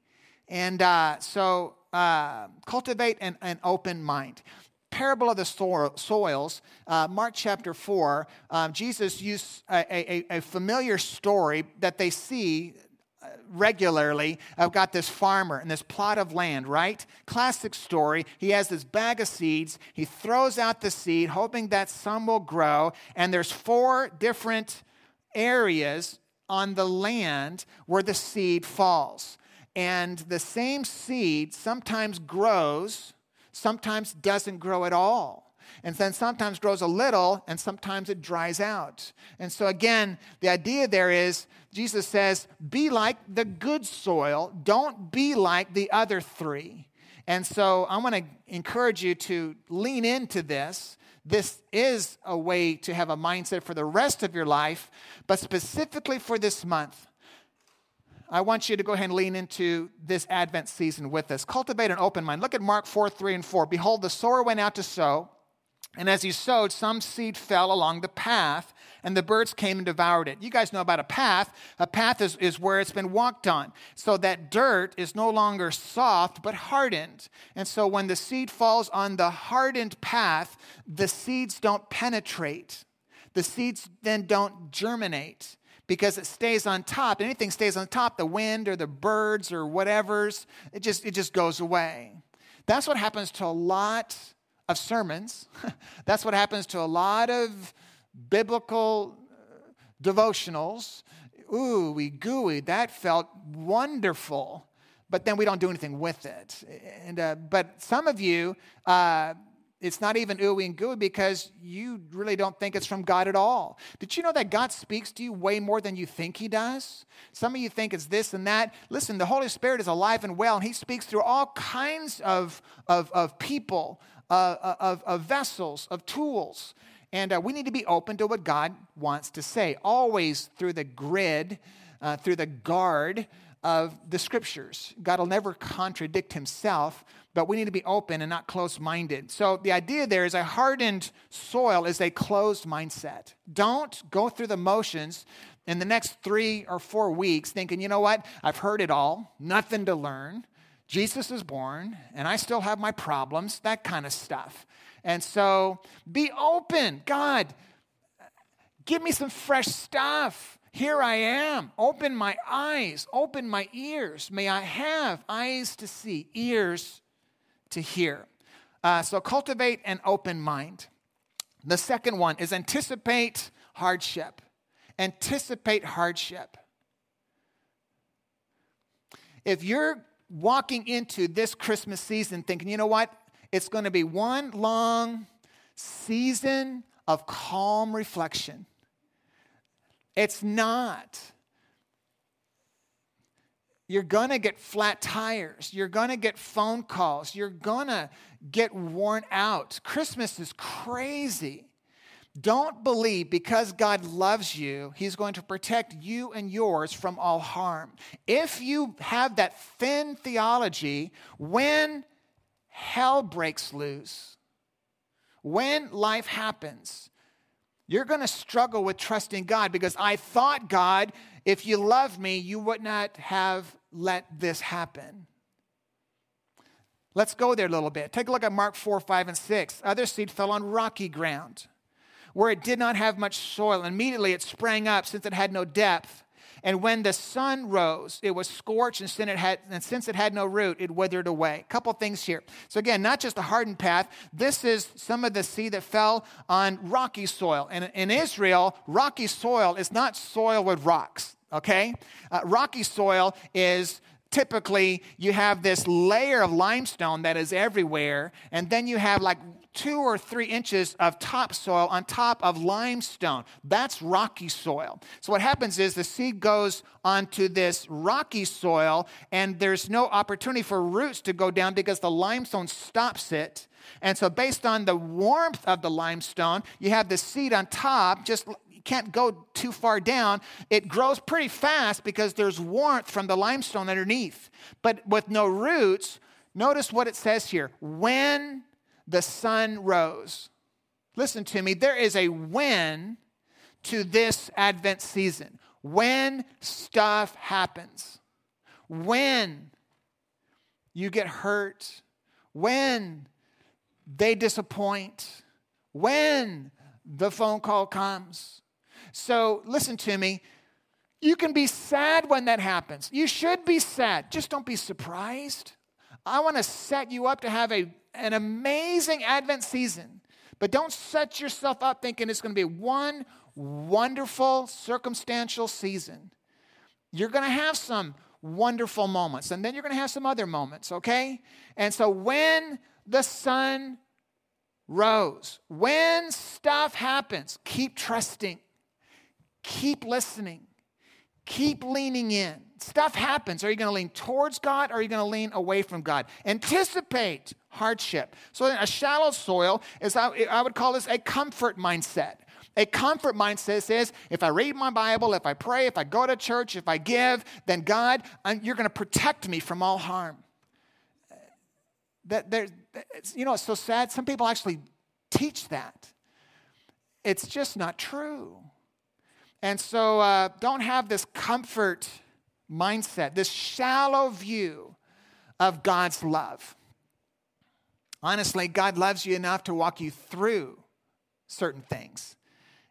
And uh, so uh, cultivate an, an, open mind. Parable of the soils, uh, Mark chapter 4, um, Jesus used a, a, a, familiar story that they see uh, regularly. I've got this farmer and this plot of land, right? Classic story. He has this bag of seeds. He throws out the seed, hoping that some will grow. And there's four different areas on the land where the seed falls. And the same seed sometimes grows, sometimes doesn't grow at all. And then sometimes grows a little, and sometimes it dries out. And so, again, the idea there is Jesus says, be like the good soil, don't be like the other three. And so, I want to encourage you to lean into this. This is a way to have a mindset for the rest of your life, but specifically for this month. I want you to go ahead and lean into this Advent season with us. Cultivate an open mind. Look at Mark 4 3 and 4. Behold, the sower went out to sow, and as he sowed, some seed fell along the path, and the birds came and devoured it. You guys know about a path. A path is, is where it's been walked on. So that dirt is no longer soft, but hardened. And so when the seed falls on the hardened path, the seeds don't penetrate. The seeds then don't germinate because it stays on top. Anything stays on top, the wind or the birds or whatever's, it just, it just goes away. That's what happens to a lot of sermons. That's what happens to a lot of biblical uh, devotionals. Ooh, we gooey, that felt wonderful. But then we don't do anything with it. And, uh, but some of you, uh, it's not even ooey and gooey because you really don't think it's from God at all. Did you know that God speaks to you way more than you think He does? Some of you think it's this and that. Listen, the Holy Spirit is alive and well, and He speaks through all kinds of, of, of people, uh, uh of, of vessels, of tools. And uh, we need to be open to what God wants to say, always through the grid, uh, through the guard of the scriptures. God will never contradict himself, but we need to be open and not closed minded. So the idea there is a hardened soil is a closed mindset. Don't go through the motions in the next three or four weeks thinking, you know what, I've heard it all, nothing to learn. Jesus is born, and I still have my problems, that kind of stuff. And so be open. God, give me some fresh stuff. Here I am. Open my eyes, open my ears. May I have eyes to see, ears to hear. Uh, so cultivate an open mind. The second one is anticipate hardship. Anticipate hardship. If you're walking into this Christmas season thinking, you know what? It's going to be one long season of calm reflection. It's not. You're going to get flat tires. You're going to get phone calls. You're going to get worn out. Christmas is crazy. Don't believe because God loves you, He's going to protect you and yours from all harm. If you have that thin theology, when hell breaks loose, when life happens, you're going to struggle with trusting God because I thought, God, if you love me, you would not have let this happen. Let's go there a little bit. Take a look at Mark 4, 5, and 6. Other seed fell on rocky ground where it did not have much soil. Immediately it sprang up since it had no depth. And when the sun rose, it was scorched, and since it had, since it had no root, it withered away. A couple things here. So, again, not just a hardened path, this is some of the seed that fell on rocky soil. And in Israel, rocky soil is not soil with rocks, okay? Uh, rocky soil is typically you have this layer of limestone that is everywhere, and then you have like two or three inches of topsoil on top of limestone. That's rocky soil. So, what happens is the seed goes onto this rocky soil, and there's no opportunity for roots to go down because the limestone stops it. And so, based on the warmth of the limestone, you have the seed on top, just can't go too far down. It grows pretty fast because there's warmth from the limestone underneath. But with no roots, notice what it says here when the sun rose. Listen to me, there is a when to this Advent season. When stuff happens, when you get hurt, when they disappoint, when the phone call comes, so listen to me. You can be sad when that happens. You should be sad. Just don't be surprised. I want to set you up to have a, an amazing Advent season. But don't set yourself up thinking it's going to be one wonderful circumstantial season. You're going to have some wonderful moments, and then you're going to have some other moments, okay? And so when the sun rose, when stuff happens, keep trusting. Keep listening. Keep leaning in. Stuff happens. Are you going to lean towards God or are you going to lean away from God? Anticipate hardship. So, a shallow soil is, I would call this a comfort mindset. A comfort mindset says if I read my Bible, if I pray, if I go to church, if I give, then God, you're going to protect me from all harm. That there, you know, it's so sad. Some people actually teach that. It's just not true. And so uh, don't have this comfort mindset, this shallow view of God's love. Honestly, God loves you enough to walk you through certain things.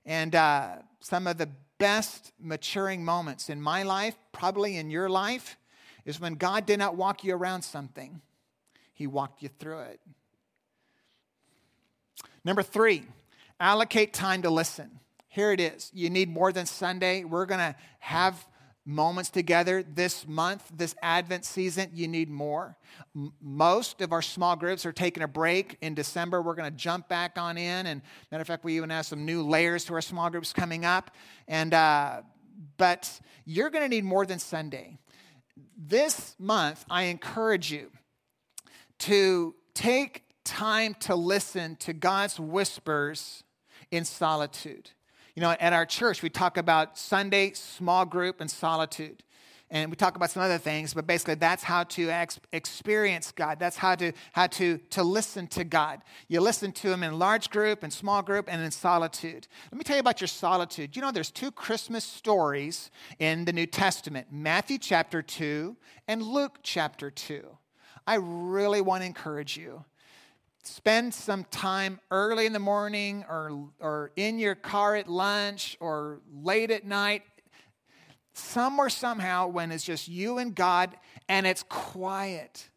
And uh, some of the best maturing moments in my life, probably in your life, is when God did not walk you around something, He walked you through it. Number three, allocate time to listen. Here it is. You need more than Sunday. We're going to have moments together this month, this Advent season, you need more. M- most of our small groups are taking a break in December. We're going to jump back on in. And matter of fact, we even have some new layers to our small groups coming up. And, uh, but you're going to need more than Sunday. This month, I encourage you to take time to listen to God's whispers in solitude. You know, at our church, we talk about Sunday, small group, and solitude. And we talk about some other things, but basically that's how to ex- experience God. That's how to how to to listen to God. You listen to Him in large group, and small group, and in solitude. Let me tell you about your solitude. You know, there's two Christmas stories in the New Testament: Matthew chapter two and Luke chapter two. I really want to encourage you spend some time early in the morning or, or in your car at lunch or late at night, somewhere, somehow, when it's just you and God and it's quiet,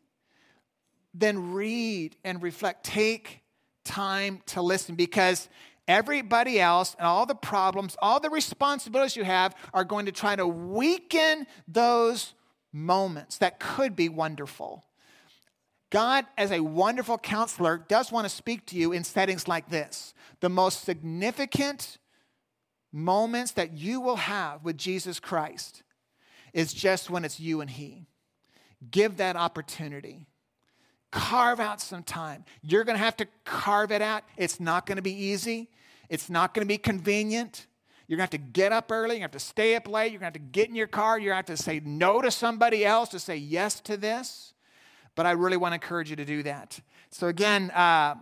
then read and reflect. Take time to listen because everybody else and all the problems, all the responsibilities you have are going to try to weaken those moments that could be wonderful. God, as a wonderful counselor, does want to speak to you in settings like this. The most significant moments that you will have with Jesus Christ is just when it's you and He. Give that opportunity. Carve out some time. You're going to have to carve it out. It's not going to be easy, it's not going to be convenient. You're going to have to get up early. You're going to have to stay up late. You're going to have to get in your car. You're going to have to say no to somebody else to say yes to this but I really want to encourage you to do that. So, again, uh,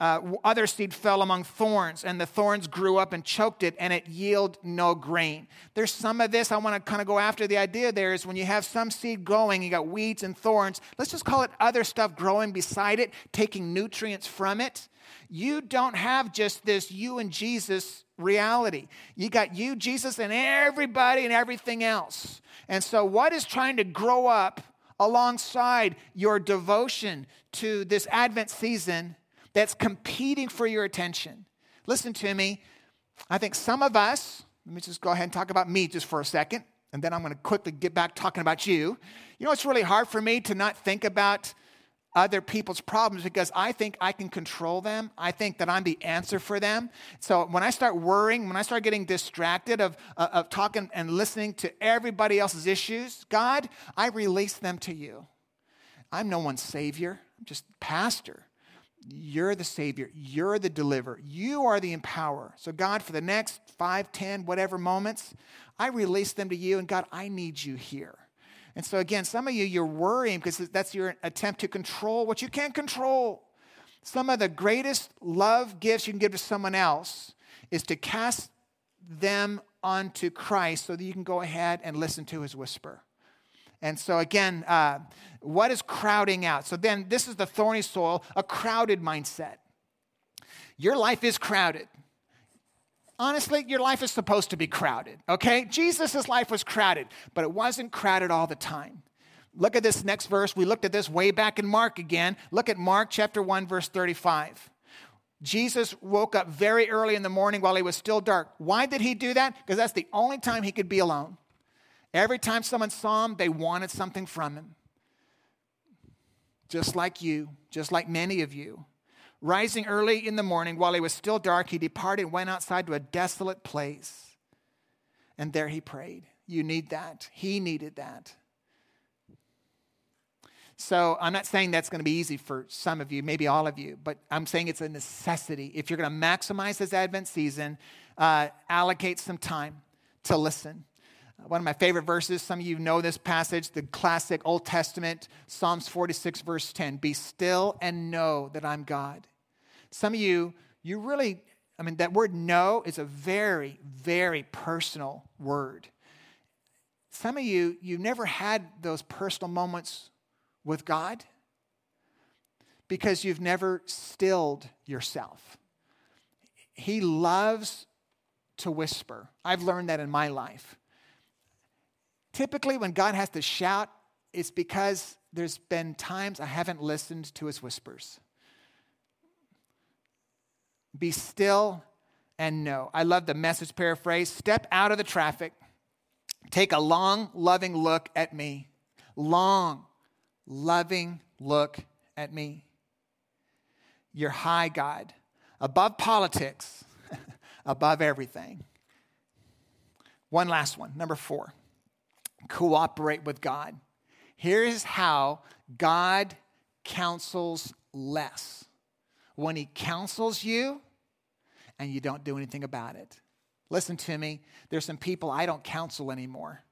uh, other seed fell among thorns, and the thorns grew up and choked it, and it yielded no grain. There's some of this I want to kind of go after. The idea there is when you have some seed growing, you got weeds and thorns. Let's just call it other stuff growing beside it, taking nutrients from it. You don't have just this you and Jesus reality. You got you, Jesus, and everybody and everything else. And so, what is trying to grow up alongside your devotion to this Advent season that's competing for your attention. Listen to me. I think some of us, let me just go ahead and talk about me just for a second, and then I'm going to quickly get back talking about you. You know, it's really hard for me to not think about other people's problems because I think I can control them. I think that I'm the answer for them. So when I start worrying, when I start getting distracted of, uh, of talking and listening to everybody else's issues, God, I release them to you. I'm no one's savior, I'm just pastor. You're the Savior. You're the deliverer. You are the empowerer. So, God, for the next five, ten, whatever moments, I release them to you. And God, I need you here. And so, again, some of you, you're worrying because that's your attempt to control what you can't control. Some of the greatest love gifts you can give to someone else is to cast them onto Christ so that you can go ahead and listen to his whisper. And so, again, uh, what is crowding out? So, then this is the thorny soil, a crowded mindset. Your life is crowded honestly, your life is supposed to be crowded, okay? Jesus' life was crowded, but it wasn't crowded all the time. Look at this next verse. We looked at this way back in Mark again. Look at Mark chapter 1, verse 35. Jesus woke up very early in the morning while it was still dark. Why did he do that? Because that's the only time he could be alone. Every time someone saw him, they wanted something from him. Just like you, just like many of you. Rising early in the morning while it was still dark, he departed and went outside to a desolate place. And there he prayed. You need that. He needed that. So I'm not saying that's going to be easy for some of you, maybe all of you, but I'm saying it's a necessity. If you're going to maximize this Advent season, uh, allocate some time to listen. One of my favorite verses, some of you know this passage, the classic Old Testament, Psalms 46, verse 10 Be still and know that I'm God. Some of you, you really, I mean, that word know is a very, very personal word. Some of you, you've never had those personal moments with God because you've never stilled yourself. He loves to whisper. I've learned that in my life. Typically, when God has to shout, it's because there's been times I haven't listened to his whispers. Be still and know. I love the message paraphrase step out of the traffic, Take a long, loving look at me. Long, loving look at me. your high, God, above politics, above everything. One last one, number four cooperate with God. Here's how God counsels less when He counsels you and you don't do anything about it. Listen to me, there's some people I don't counsel anymore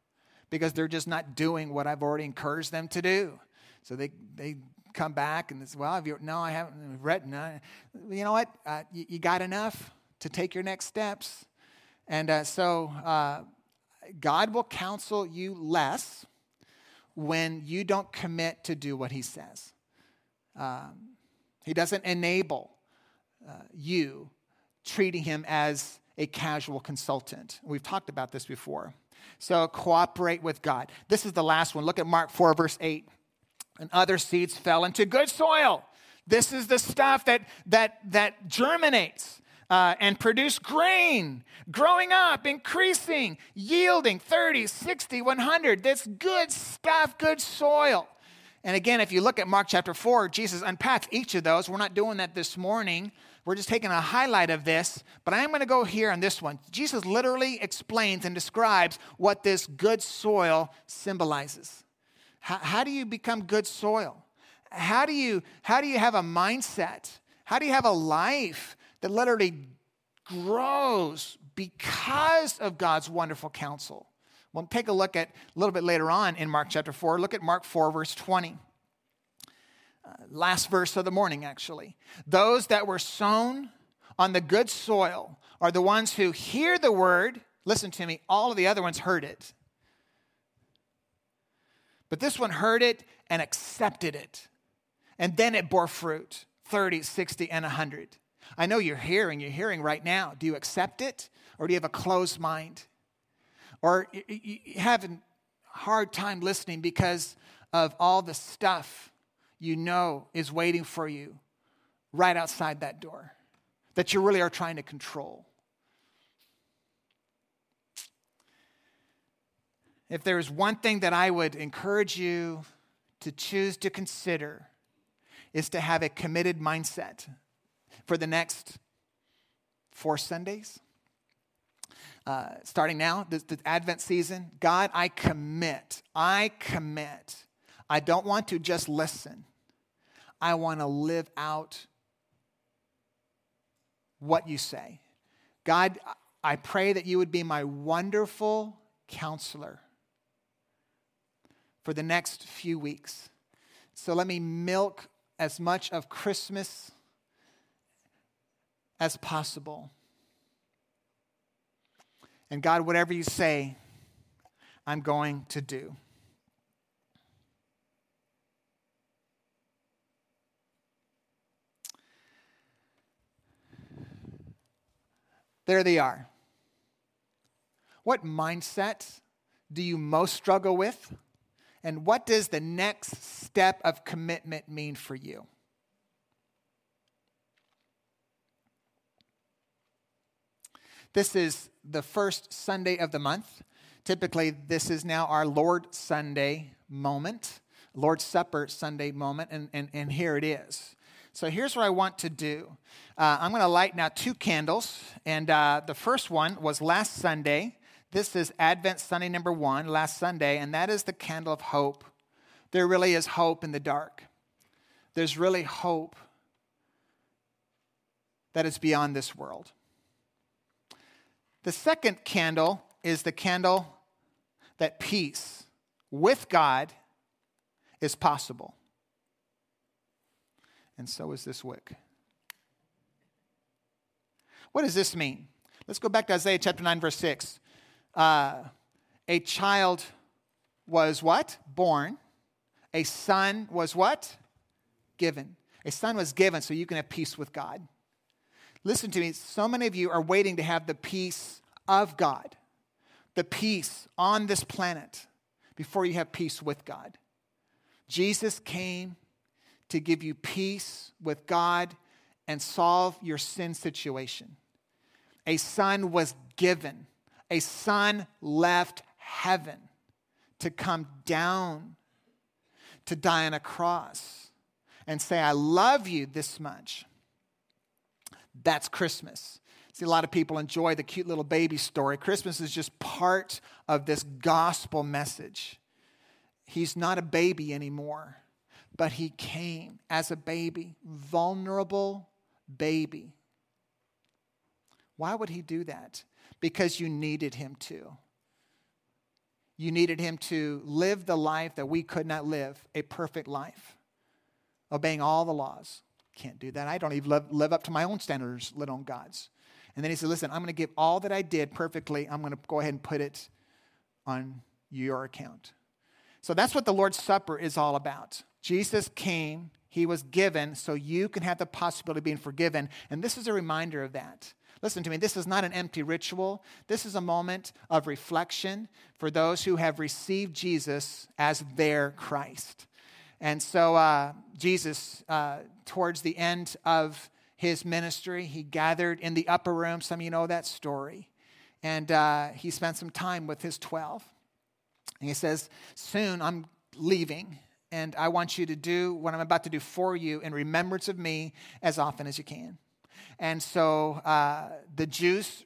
because they're just not doing what I've already encouraged them to do. So they, they come back and say, Well, have you, no, I haven't read. No. You know what? Uh, you, you, got enough to take your next steps. And uh, so uh, God will counsel you less when you don't commit to do what He says. Um, he doesn't enable uh, you treating Him as a casual consultant. We've talked about this before. So cooperate with God. This is the last one. Look at Mark 4, verse 8. And other seeds fell into good soil. This is the stuff that, that, that germinates uh, and produce grain, growing up, increasing, yielding 30, 60, 100. That's good stuff, good soil. And again, if you look at Mark chapter 4, Jesus unpacks each of those. We're not doing that this morning. We're just taking a highlight of this, but I am going to go here on this one. Jesus literally explains and describes what this good soil symbolizes. How, how do you become good soil? How do you how do you have a mindset? How do you have a life that literally grows because of God's wonderful counsel? We'll take a look at a little bit later on in Mark chapter 4. Look at Mark 4, verse 20. Uh, last verse of the morning, actually. Those that were sown on the good soil are the ones who hear the word. Listen to me, all of the other ones heard it. But this one heard it and accepted it. And then it bore fruit 30, 60, and 100. I know you're hearing, you're hearing right now. Do you accept it or do you have a closed mind? Or you have a hard time listening because of all the stuff you know is waiting for you right outside that door that you really are trying to control. If there is one thing that I would encourage you to choose to consider, is to have a committed mindset for the next four Sundays. Uh, starting now, the, the Advent season, God, I commit. I commit. I don't want to just listen. I want to live out what you say. God, I pray that you would be my wonderful counselor for the next few weeks. So let me milk as much of Christmas as possible. And God, whatever you say, I'm going to do. There they are. What mindset do you most struggle with? And what does the next step of commitment mean for you? This is the first Sunday of the month. Typically, this is now our Lord Sunday moment, Lord's Supper Sunday moment, and, and, and here it is. So here's what I want to do. Uh, I'm going to light now two candles, and uh, the first one was last Sunday. This is Advent Sunday number one, last Sunday, and that is the candle of hope. There really is hope in the dark. There's really hope that is beyond this world. The second candle is the candle that peace with God is possible and so is this wick. What does this mean? Let's go back to Isaiah chapter 9, verse 6. Uh, a child was what? Born. A son was what? Given. A son was given so you can have peace with God. Listen to me. So many of you are waiting to have the peace of God, the peace on this planet, before you have peace with God. Jesus came to give you peace with God and solve your sin situation. A son was given, a son left heaven to come down to die on a cross and say, I love you this much. That's Christmas. See, a lot of people enjoy the cute little baby story. Christmas is just part of this gospel message. He's not a baby anymore, but he came as a baby, vulnerable baby. Why would he do that? Because you needed him to. You needed him to live the life that we could not live, a perfect life, obeying all the laws. Can't do that. I don't even live, live up to my own standards, let alone God's. And then he said, Listen, I'm going to give all that I did perfectly. I'm going to go ahead and put it on your account. So that's what the Lord's Supper is all about. Jesus came, he was given so you can have the possibility of being forgiven. And this is a reminder of that. Listen to me, this is not an empty ritual. This is a moment of reflection for those who have received Jesus as their Christ. And so, uh, Jesus, uh, towards the end of his ministry, he gathered in the upper room. Some of you know that story. And uh, he spent some time with his 12. And he says, Soon I'm leaving, and I want you to do what I'm about to do for you in remembrance of me as often as you can. And so uh, the juice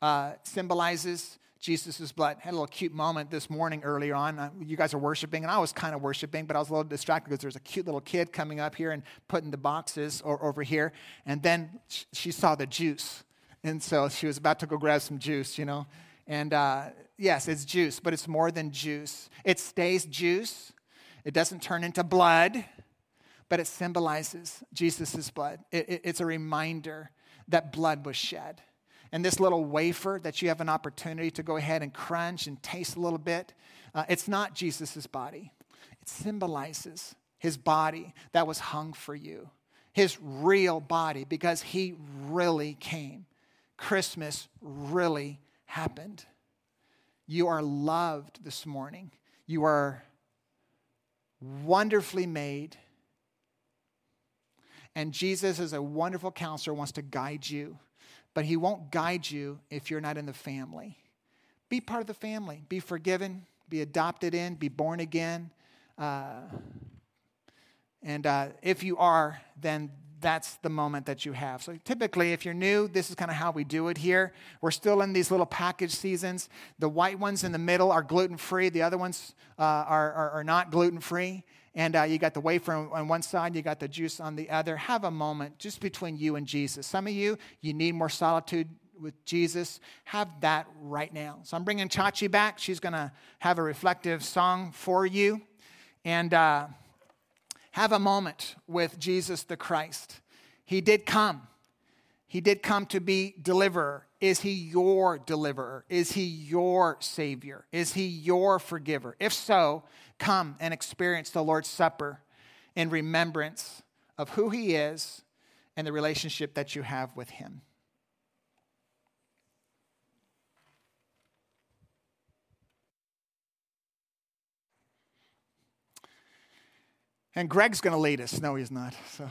uh, symbolizes Jesus' blood. Had a little cute moment this morning earlier on. Uh, you guys are worshiping, and I was kind of worshiping, but I was a little distracted because there's a cute little kid coming up here and putting the boxes or, over here. And then she saw the juice. And so she was about to go grab some juice, you know. And uh, yes, it's juice, but it's more than juice. It stays juice, it doesn't turn into blood but it symbolizes Jesus' blood. It, it, it's a reminder that blood was shed. And this little wafer that you have an opportunity to go ahead and crunch and taste a little bit, uh, it's not Jesus' body. It symbolizes his body that was hung for you, his real body, because he really came. Christmas really happened. You are loved this morning. You are wonderfully made. And Jesus, is a wonderful counselor, wants to guide you, but he won't guide you if you're not in the family. Be part of the family, be forgiven, be adopted in, be born again. Uh, and uh, if you are, then that's the moment that you have. So typically, if you're new, this is kind of how we do it here. We're still in these little package seasons. The white ones in the middle are gluten free, the other ones uh, are, are, are, not gluten free and uh, you got the wafer on one side, you got the juice on the other. Have a moment just between you and Jesus. Some of you, you need more solitude with Jesus. Have that right now. So I'm bringing Chachi back. She's going to have a reflective song for you. And uh, have a moment with Jesus the Christ. He did come. He did come to be deliverer. Is he your deliverer? Is he your savior? Is he your forgiver? If so, come and experience the Lord's Supper in remembrance of who He is and the relationship that you have with Him. And Greg's going to lead us. No, he's not. So.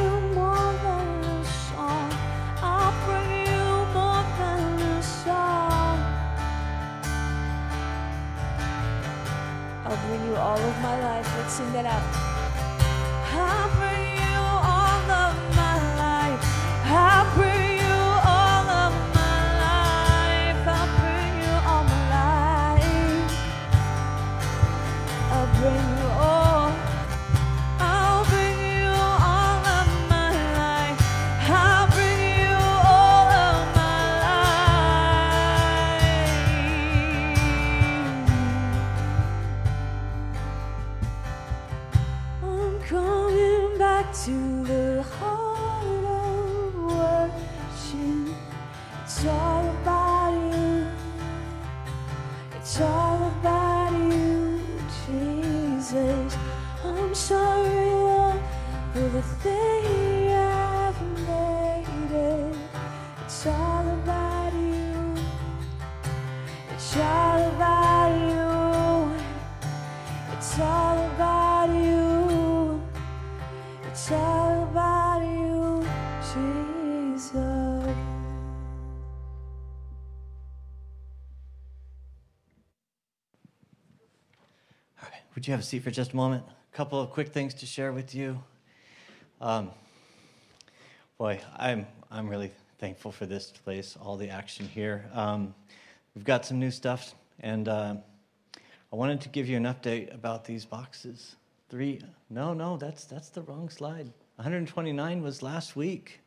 given you all of my life. Let's sing that out. Seat for just a moment? A couple of quick things to share with you. Um, boy, I'm I'm really thankful for this place, all the action here. Um, we've got some new stuff, and uh, I wanted to give you an update about these boxes. Three? No, no, that's that's the wrong slide. 129 was last week.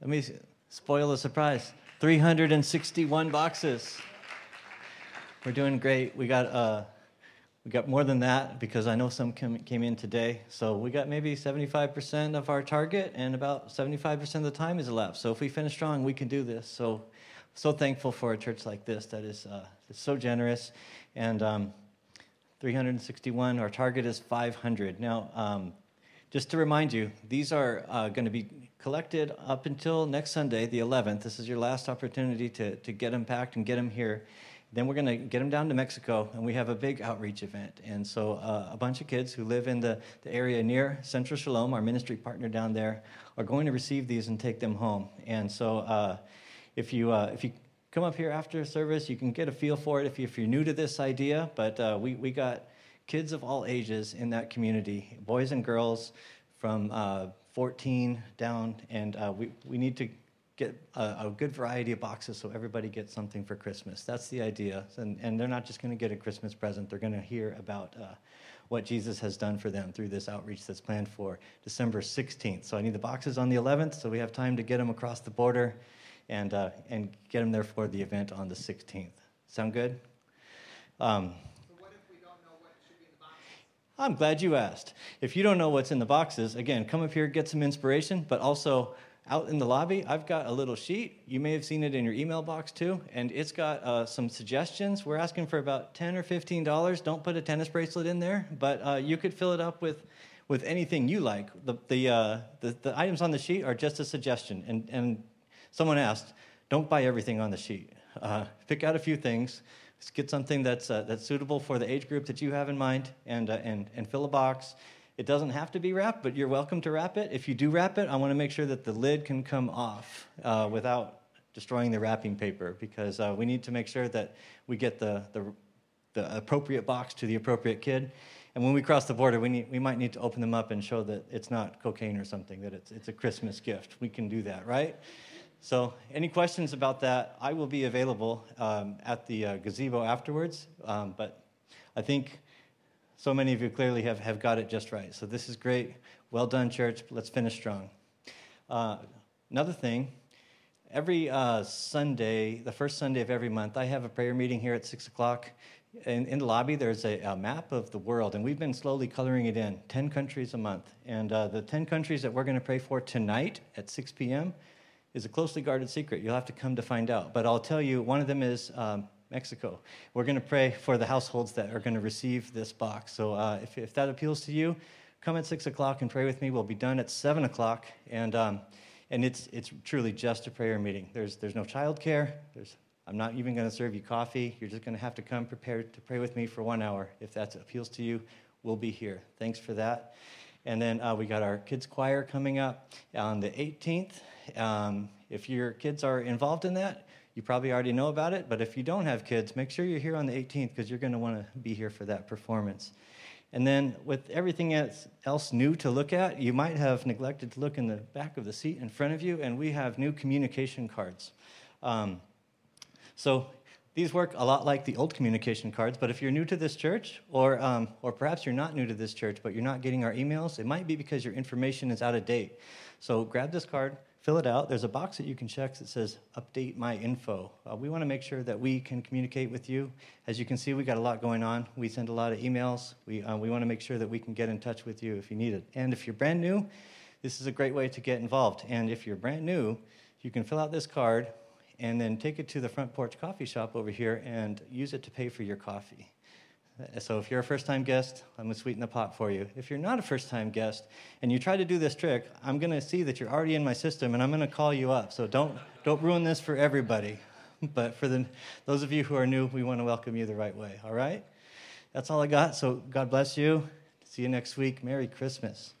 Let me spoil the surprise. 361 boxes. We're doing great. We got. Uh, we got more than that because I know some came in today. So we got maybe 75% of our target, and about 75% of the time is left. So if we finish strong, we can do this. So so thankful for a church like this that is, uh, so generous. And um, 361, our target is 500. Now, um, just to remind you, these are uh, going to be collected up until next Sunday, the 11th. This is your last opportunity to, to get them packed and get them here. Then we're going to get them down to Mexico, and we have a big outreach event. And so, uh, a bunch of kids who live in the, the area near Central Shalom, our ministry partner down there, are going to receive these and take them home. And so, uh, if you uh, if you come up here after service, you can get a feel for it if, you, if you're new to this idea. But uh, we we got kids of all ages in that community, boys and girls from uh, 14 down, and we we need to get a, a, good variety of boxes so everybody gets something for Christmas. That's the idea. And, and they're not just going to get a Christmas present, they're going to hear about uh, what Jesus has done for them through this outreach that's planned for December 16th. So I need the boxes on the 11th so we have time to get them across the border and, uh, and get them there for the event on the 16th. Sound good? Um, I'm glad you asked. If you don't know what's in the boxes, again, come up here, get some inspiration, but also out in the lobby, I've got a little sheet. You may have seen it in your email box too, and it's got uh, some suggestions. We're asking for about ten or fifteen dollars. Don't put a tennis bracelet in there, but uh, you could fill it up with with anything you like. The the, uh, the, the items on the sheet are just a suggestion. And and someone asked, don't buy everything on the sheet. Uh, pick out a few things. Get something that's uh, that's suitable for the age group that you have in mind, and uh, and and fill a box it doesn't have to be wrapped, but you're welcome to wrap it. If you do wrap it, I want to make sure that the lid can come off uh, without destroying the wrapping paper because uh, we need to make sure that we get the, the, the, appropriate box to the appropriate kid. And when we cross the border, we, need, we might need to open them up and show that it's not cocaine or something, that it's, it's a Christmas gift. We can do that, right? So, any questions about that? I will be available um, at the uh, gazebo afterwards. Um, but I think so many of you clearly have, have got it just right. So this is great. Well done, church. Let's finish strong. Uh, another thing, every uh, Sunday, the first Sunday of every month, I have a prayer meeting here at 6 o'clock. In, in the lobby, there's a, a, map of the world, and we've been slowly coloring it in 10 countries a month. And uh, the 10 countries that we're going to pray for tonight at 6 p.m. is a closely guarded secret. You'll have to come to find out. But I'll tell you, one of them is um, Mexico. We're going to pray for the households that are going to receive this box. So uh, if, if that appeals to you, come at 6 o'clock and pray with me. We'll be done at 7 o'clock. And, um, and it's, it's truly just a prayer meeting. There's, there's no childcare. There's, I'm not even going to serve you coffee. You're just going to have to come prepared to pray with me for one hour. If that appeals to you, we'll be here. Thanks for that. And then uh, we got our kids' choir coming up on the 18th. Um, if your kids are involved in that, you probably already know about it, but if you don't have kids, make sure you're here on the 18th because you're going to want to be here for that performance. And then, with everything else new to look at, you might have neglected to look in the back of the seat in front of you, and we have new communication cards. Um, so, these work a lot like the old communication cards, but if you're new to this church, or, um, or perhaps you're not new to this church, but you're not getting our emails, it might be because your information is out of date. So, grab this card, fill it out. There's a box that you can check that says update my info. Uh, we want to make sure that we can communicate with you. As you can see, we got a lot going on. We send a lot of emails. We, uh, we want to make sure that we can get in touch with you if you need it. And if you're brand new, this is a great way to get involved. And if you're brand new, you can fill out this card and then take it to the front porch coffee shop over here and use it to pay for your coffee. So if you're a first time guest, I'm going to sweeten the pot for you. If you're not a first time guest and you try to do this trick, I'm going to see that you're already in my system and I'm going to call you up. So don't, don't ruin this for everybody. But for the, those of you who are new, we want to welcome you the right way. All right? That's all I got. So God bless you. See you next week. Merry Christmas.